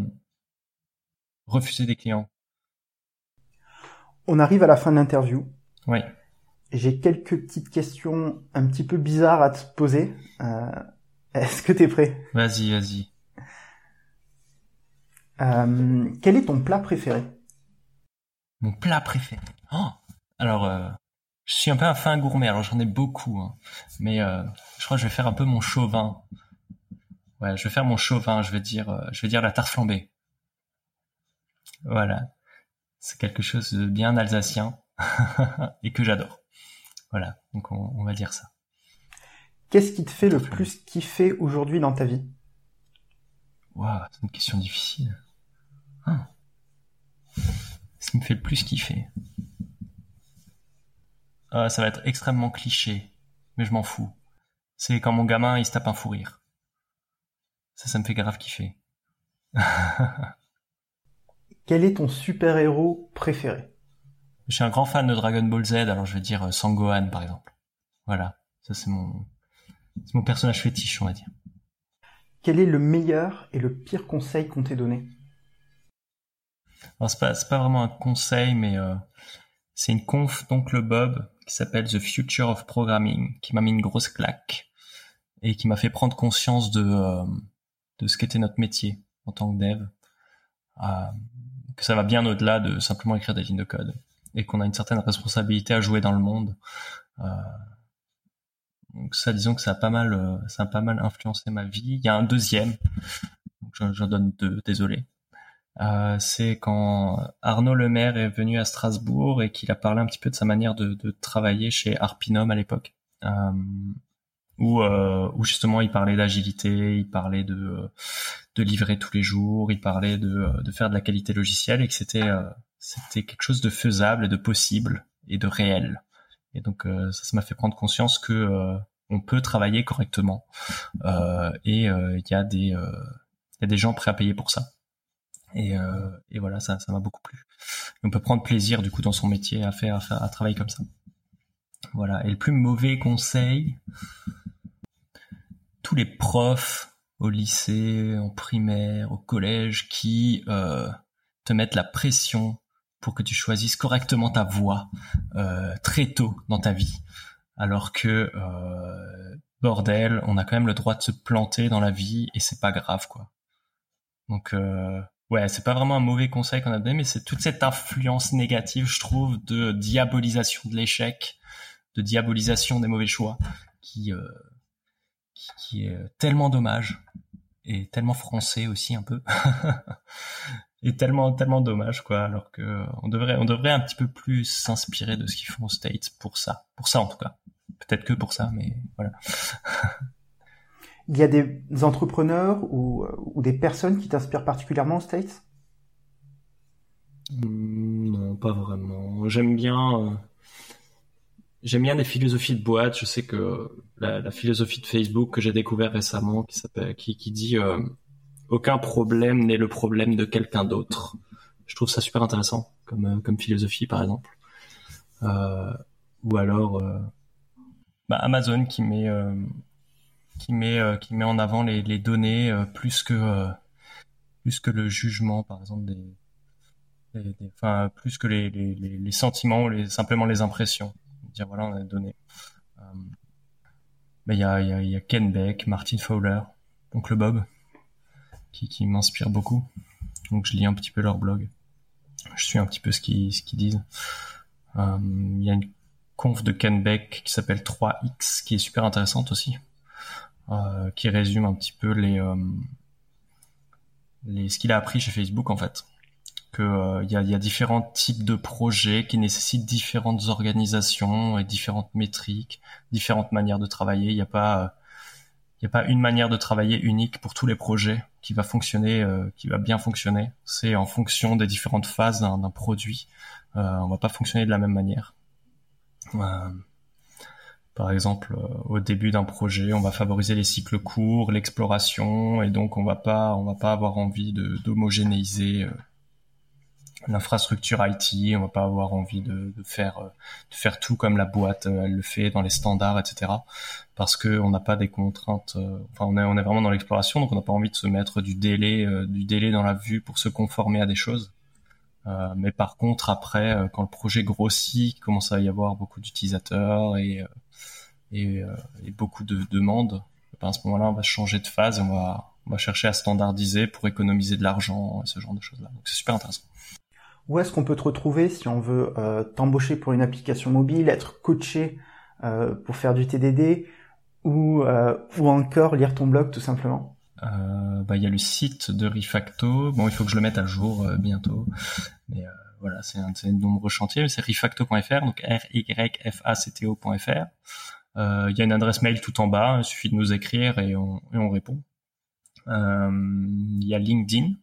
refuser des clients on arrive à la fin de l'interview oui j'ai quelques petites questions un petit peu bizarres à te poser est-ce que t'es prêt? Vas-y vas-y euh, quel est ton plat préféré? Mon plat préféré oh Alors, euh, je suis un peu un fin gourmet, alors j'en ai beaucoup. Hein. Mais euh, je crois que je vais faire un peu mon chauvin. Ouais, je vais faire mon chauvin, je vais dire, euh, je vais dire la tarte flambée. Voilà. C'est quelque chose de bien alsacien et que j'adore. Voilà, donc on, on va dire ça. Qu'est-ce qui te fait le plus kiffer aujourd'hui dans ta vie? Waouh, c'est une question difficile. Ah. Ce qui me fait le plus kiffer. Euh, ça va être extrêmement cliché, mais je m'en fous. C'est quand mon gamin il se tape un fou rire. Ça, ça me fait grave kiffer. Quel est ton super-héros préféré? Je suis un grand fan de Dragon Ball Z, alors je vais dire euh, Sangohan par exemple. Voilà, ça c'est mon, c'est mon personnage fétiche, on va dire. Quel est le meilleur et le pire conseil qu'on t'ait donné? Alors c'est pas pas vraiment un conseil, mais euh, c'est une conf d'oncle Bob qui s'appelle The Future of Programming, qui m'a mis une grosse claque et qui m'a fait prendre conscience de euh, de ce qu'était notre métier en tant que dev, que ça va bien au-delà de simplement écrire des lignes de code et qu'on a une certaine responsabilité à jouer dans le monde. Euh, donc ça, disons que ça a pas mal, euh, ça a pas mal influencé ma vie. Il y a un deuxième, j'en donne deux, désolé. Euh, c'est quand Arnaud Lemaire est venu à Strasbourg et qu'il a parlé un petit peu de sa manière de, de travailler chez Arpinom à l'époque. Euh, où, euh, où justement il parlait d'agilité, il parlait de, de livrer tous les jours, il parlait de, de faire de la qualité logicielle et que c'était euh, c'était quelque chose de faisable, de possible et de réel. Et donc euh, ça, ça m'a fait prendre conscience que euh, on peut travailler correctement euh, et il y a des il y a des gens prêts à payer pour ça. Et, et voilà, ça ça m'a beaucoup plu. on peut prendre plaisir du coup dans son métier à, faire, à travailler comme ça. Voilà. Et le plus mauvais conseil, les profs au lycée, en primaire, au collège, qui euh, te mettent la pression pour que tu choisisses correctement ta voie euh, très tôt dans ta vie, alors que euh, bordel, on a quand même le droit de se planter dans la vie et c'est pas grave quoi. Donc ouais, c'est pas vraiment un mauvais conseil qu'on a donné, mais c'est toute cette influence négative, je trouve, de diabolisation de l'échec, de diabolisation des mauvais choix, qui qui, est tellement dommage et tellement français aussi un peu. et tellement tellement dommage quoi alors que on devrait on devrait un petit peu plus s'inspirer de ce qu'ils font aux States pour ça. Pour ça en tout cas. Peut-être que pour ça mais voilà. Il y a des entrepreneurs ou, ou des personnes qui t'inspirent particulièrement aux States? Hmm, non pas vraiment. J'aime bien euh, j'aime bien les philosophies de boîte je sais que la, philosophie de Facebook que j'ai découvert récemment qui qui, qui dit euh, aucun problème n'est le problème de quelqu'un d'autre. Je trouve ça super intéressant comme euh, comme philosophie par exemple. Euh, ou alors euh... bah, Amazon qui met euh, qui met euh, qui met en avant les, les données plus que plus que le jugement par exemple des, des, enfin plus que les, les, les sentiments ou les simplement les impressions. Voilà on a des données. il y a, Ken Beck, Martin Fowler, donc le Bob qui, m'inspire beaucoup. Donc je lis un petit peu leur blog. Je suis un petit peu ce qu'ils disent. Euh, il y a une conf de Ken Beck qui s'appelle 3X qui est super intéressante aussi, euh, qui résume un petit peu les, euh, les ce qu'il a appris chez Facebook en fait. Que euh, il y, a, y a différents types de projets qui nécessitent différentes organisations et différentes métriques, différentes manières de travailler. Il n'y a pas il n'y a pas une manière de travailler unique pour tous les projets qui va fonctionner, euh, qui va bien fonctionner. C'est en fonction des différentes phases d'un produit. Euh, on va pas fonctionner de la même manière. Euh, par exemple, euh, au début d'un projet, on va favoriser les cycles courts, l'exploration, et donc on va pas, on va pas avoir envie d'homogénéiser euh, l'infrastructure IT, on va pas avoir envie de, de, faire tout comme la boîte euh, elle le fait dans les standards, etc. Parce que on n'a pas des contraintes. Euh, enfin, on est on vraiment dans l'exploration, donc on n'a pas envie de se mettre du délai euh, dans la vue pour se conformer à des choses. Euh, mais par contre, après, quand le projet grossit, commence à y avoir beaucoup d'utilisateurs et et, et, beaucoup de demandes, ben à ce moment-là, on va changer de phase, et on va on va chercher à standardiser pour économiser de l'argent, ce genre de choses-là. Donc c'est super intéressant. Où est-ce qu'on peut te retrouver si on veut euh, t'embaucher pour une application mobile, être coaché euh, pour faire du TDD ou, euh, ou encore lire ton blog tout simplement? Bah, il y a le site de Refacto. Bon, il faut que je le mette à jour bientôt. Mais voilà, c'est un, un nombreux chantier. C'est refacto.fr, donc r y f a c t o.fr. Il y a une adresse mail tout en bas. Il suffit de nous écrire et on, et on répond. Il y a LinkedIn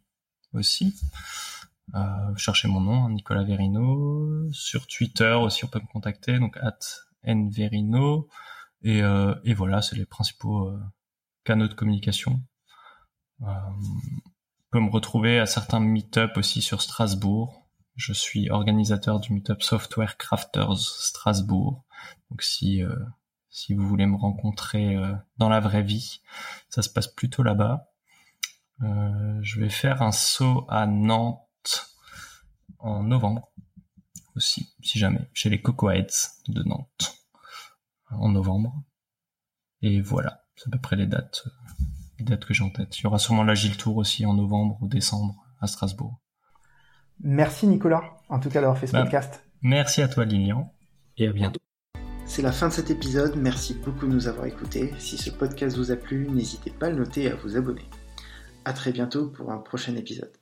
aussi. Euh, cherchez mon nom, Nicolas Verino. Sur Twitter aussi, on peut me contacter, donc at nverino. Et, euh, et voilà, c'est les principaux euh, canaux de communication. Euh, on peut me retrouver à certains meet-up aussi sur Strasbourg. Je suis organisateur du meet-up Software Crafters Strasbourg. Donc si euh, si vous voulez me rencontrer euh, dans la vraie vie, ça se passe plutôt là-bas. je vais faire un saut à Nantes en novembre aussi, si jamais, chez les Cocoheads de Nantes en novembre. Et voilà, c'est à peu près les dates les dates que j'ai en tête. Il y aura sûrement l'Agile Tour aussi en novembre ou décembre à Strasbourg. Merci Nicolas, en tout cas d'avoir fait ce Bah, podcast. Merci à toi Lilian. Et à bientôt. C'est la fin de cet épisode, merci beaucoup de nous avoir écoutés. Si ce podcast vous a plu, n'hésitez pas à le noter et à vous abonner. À très bientôt pour un prochain épisode.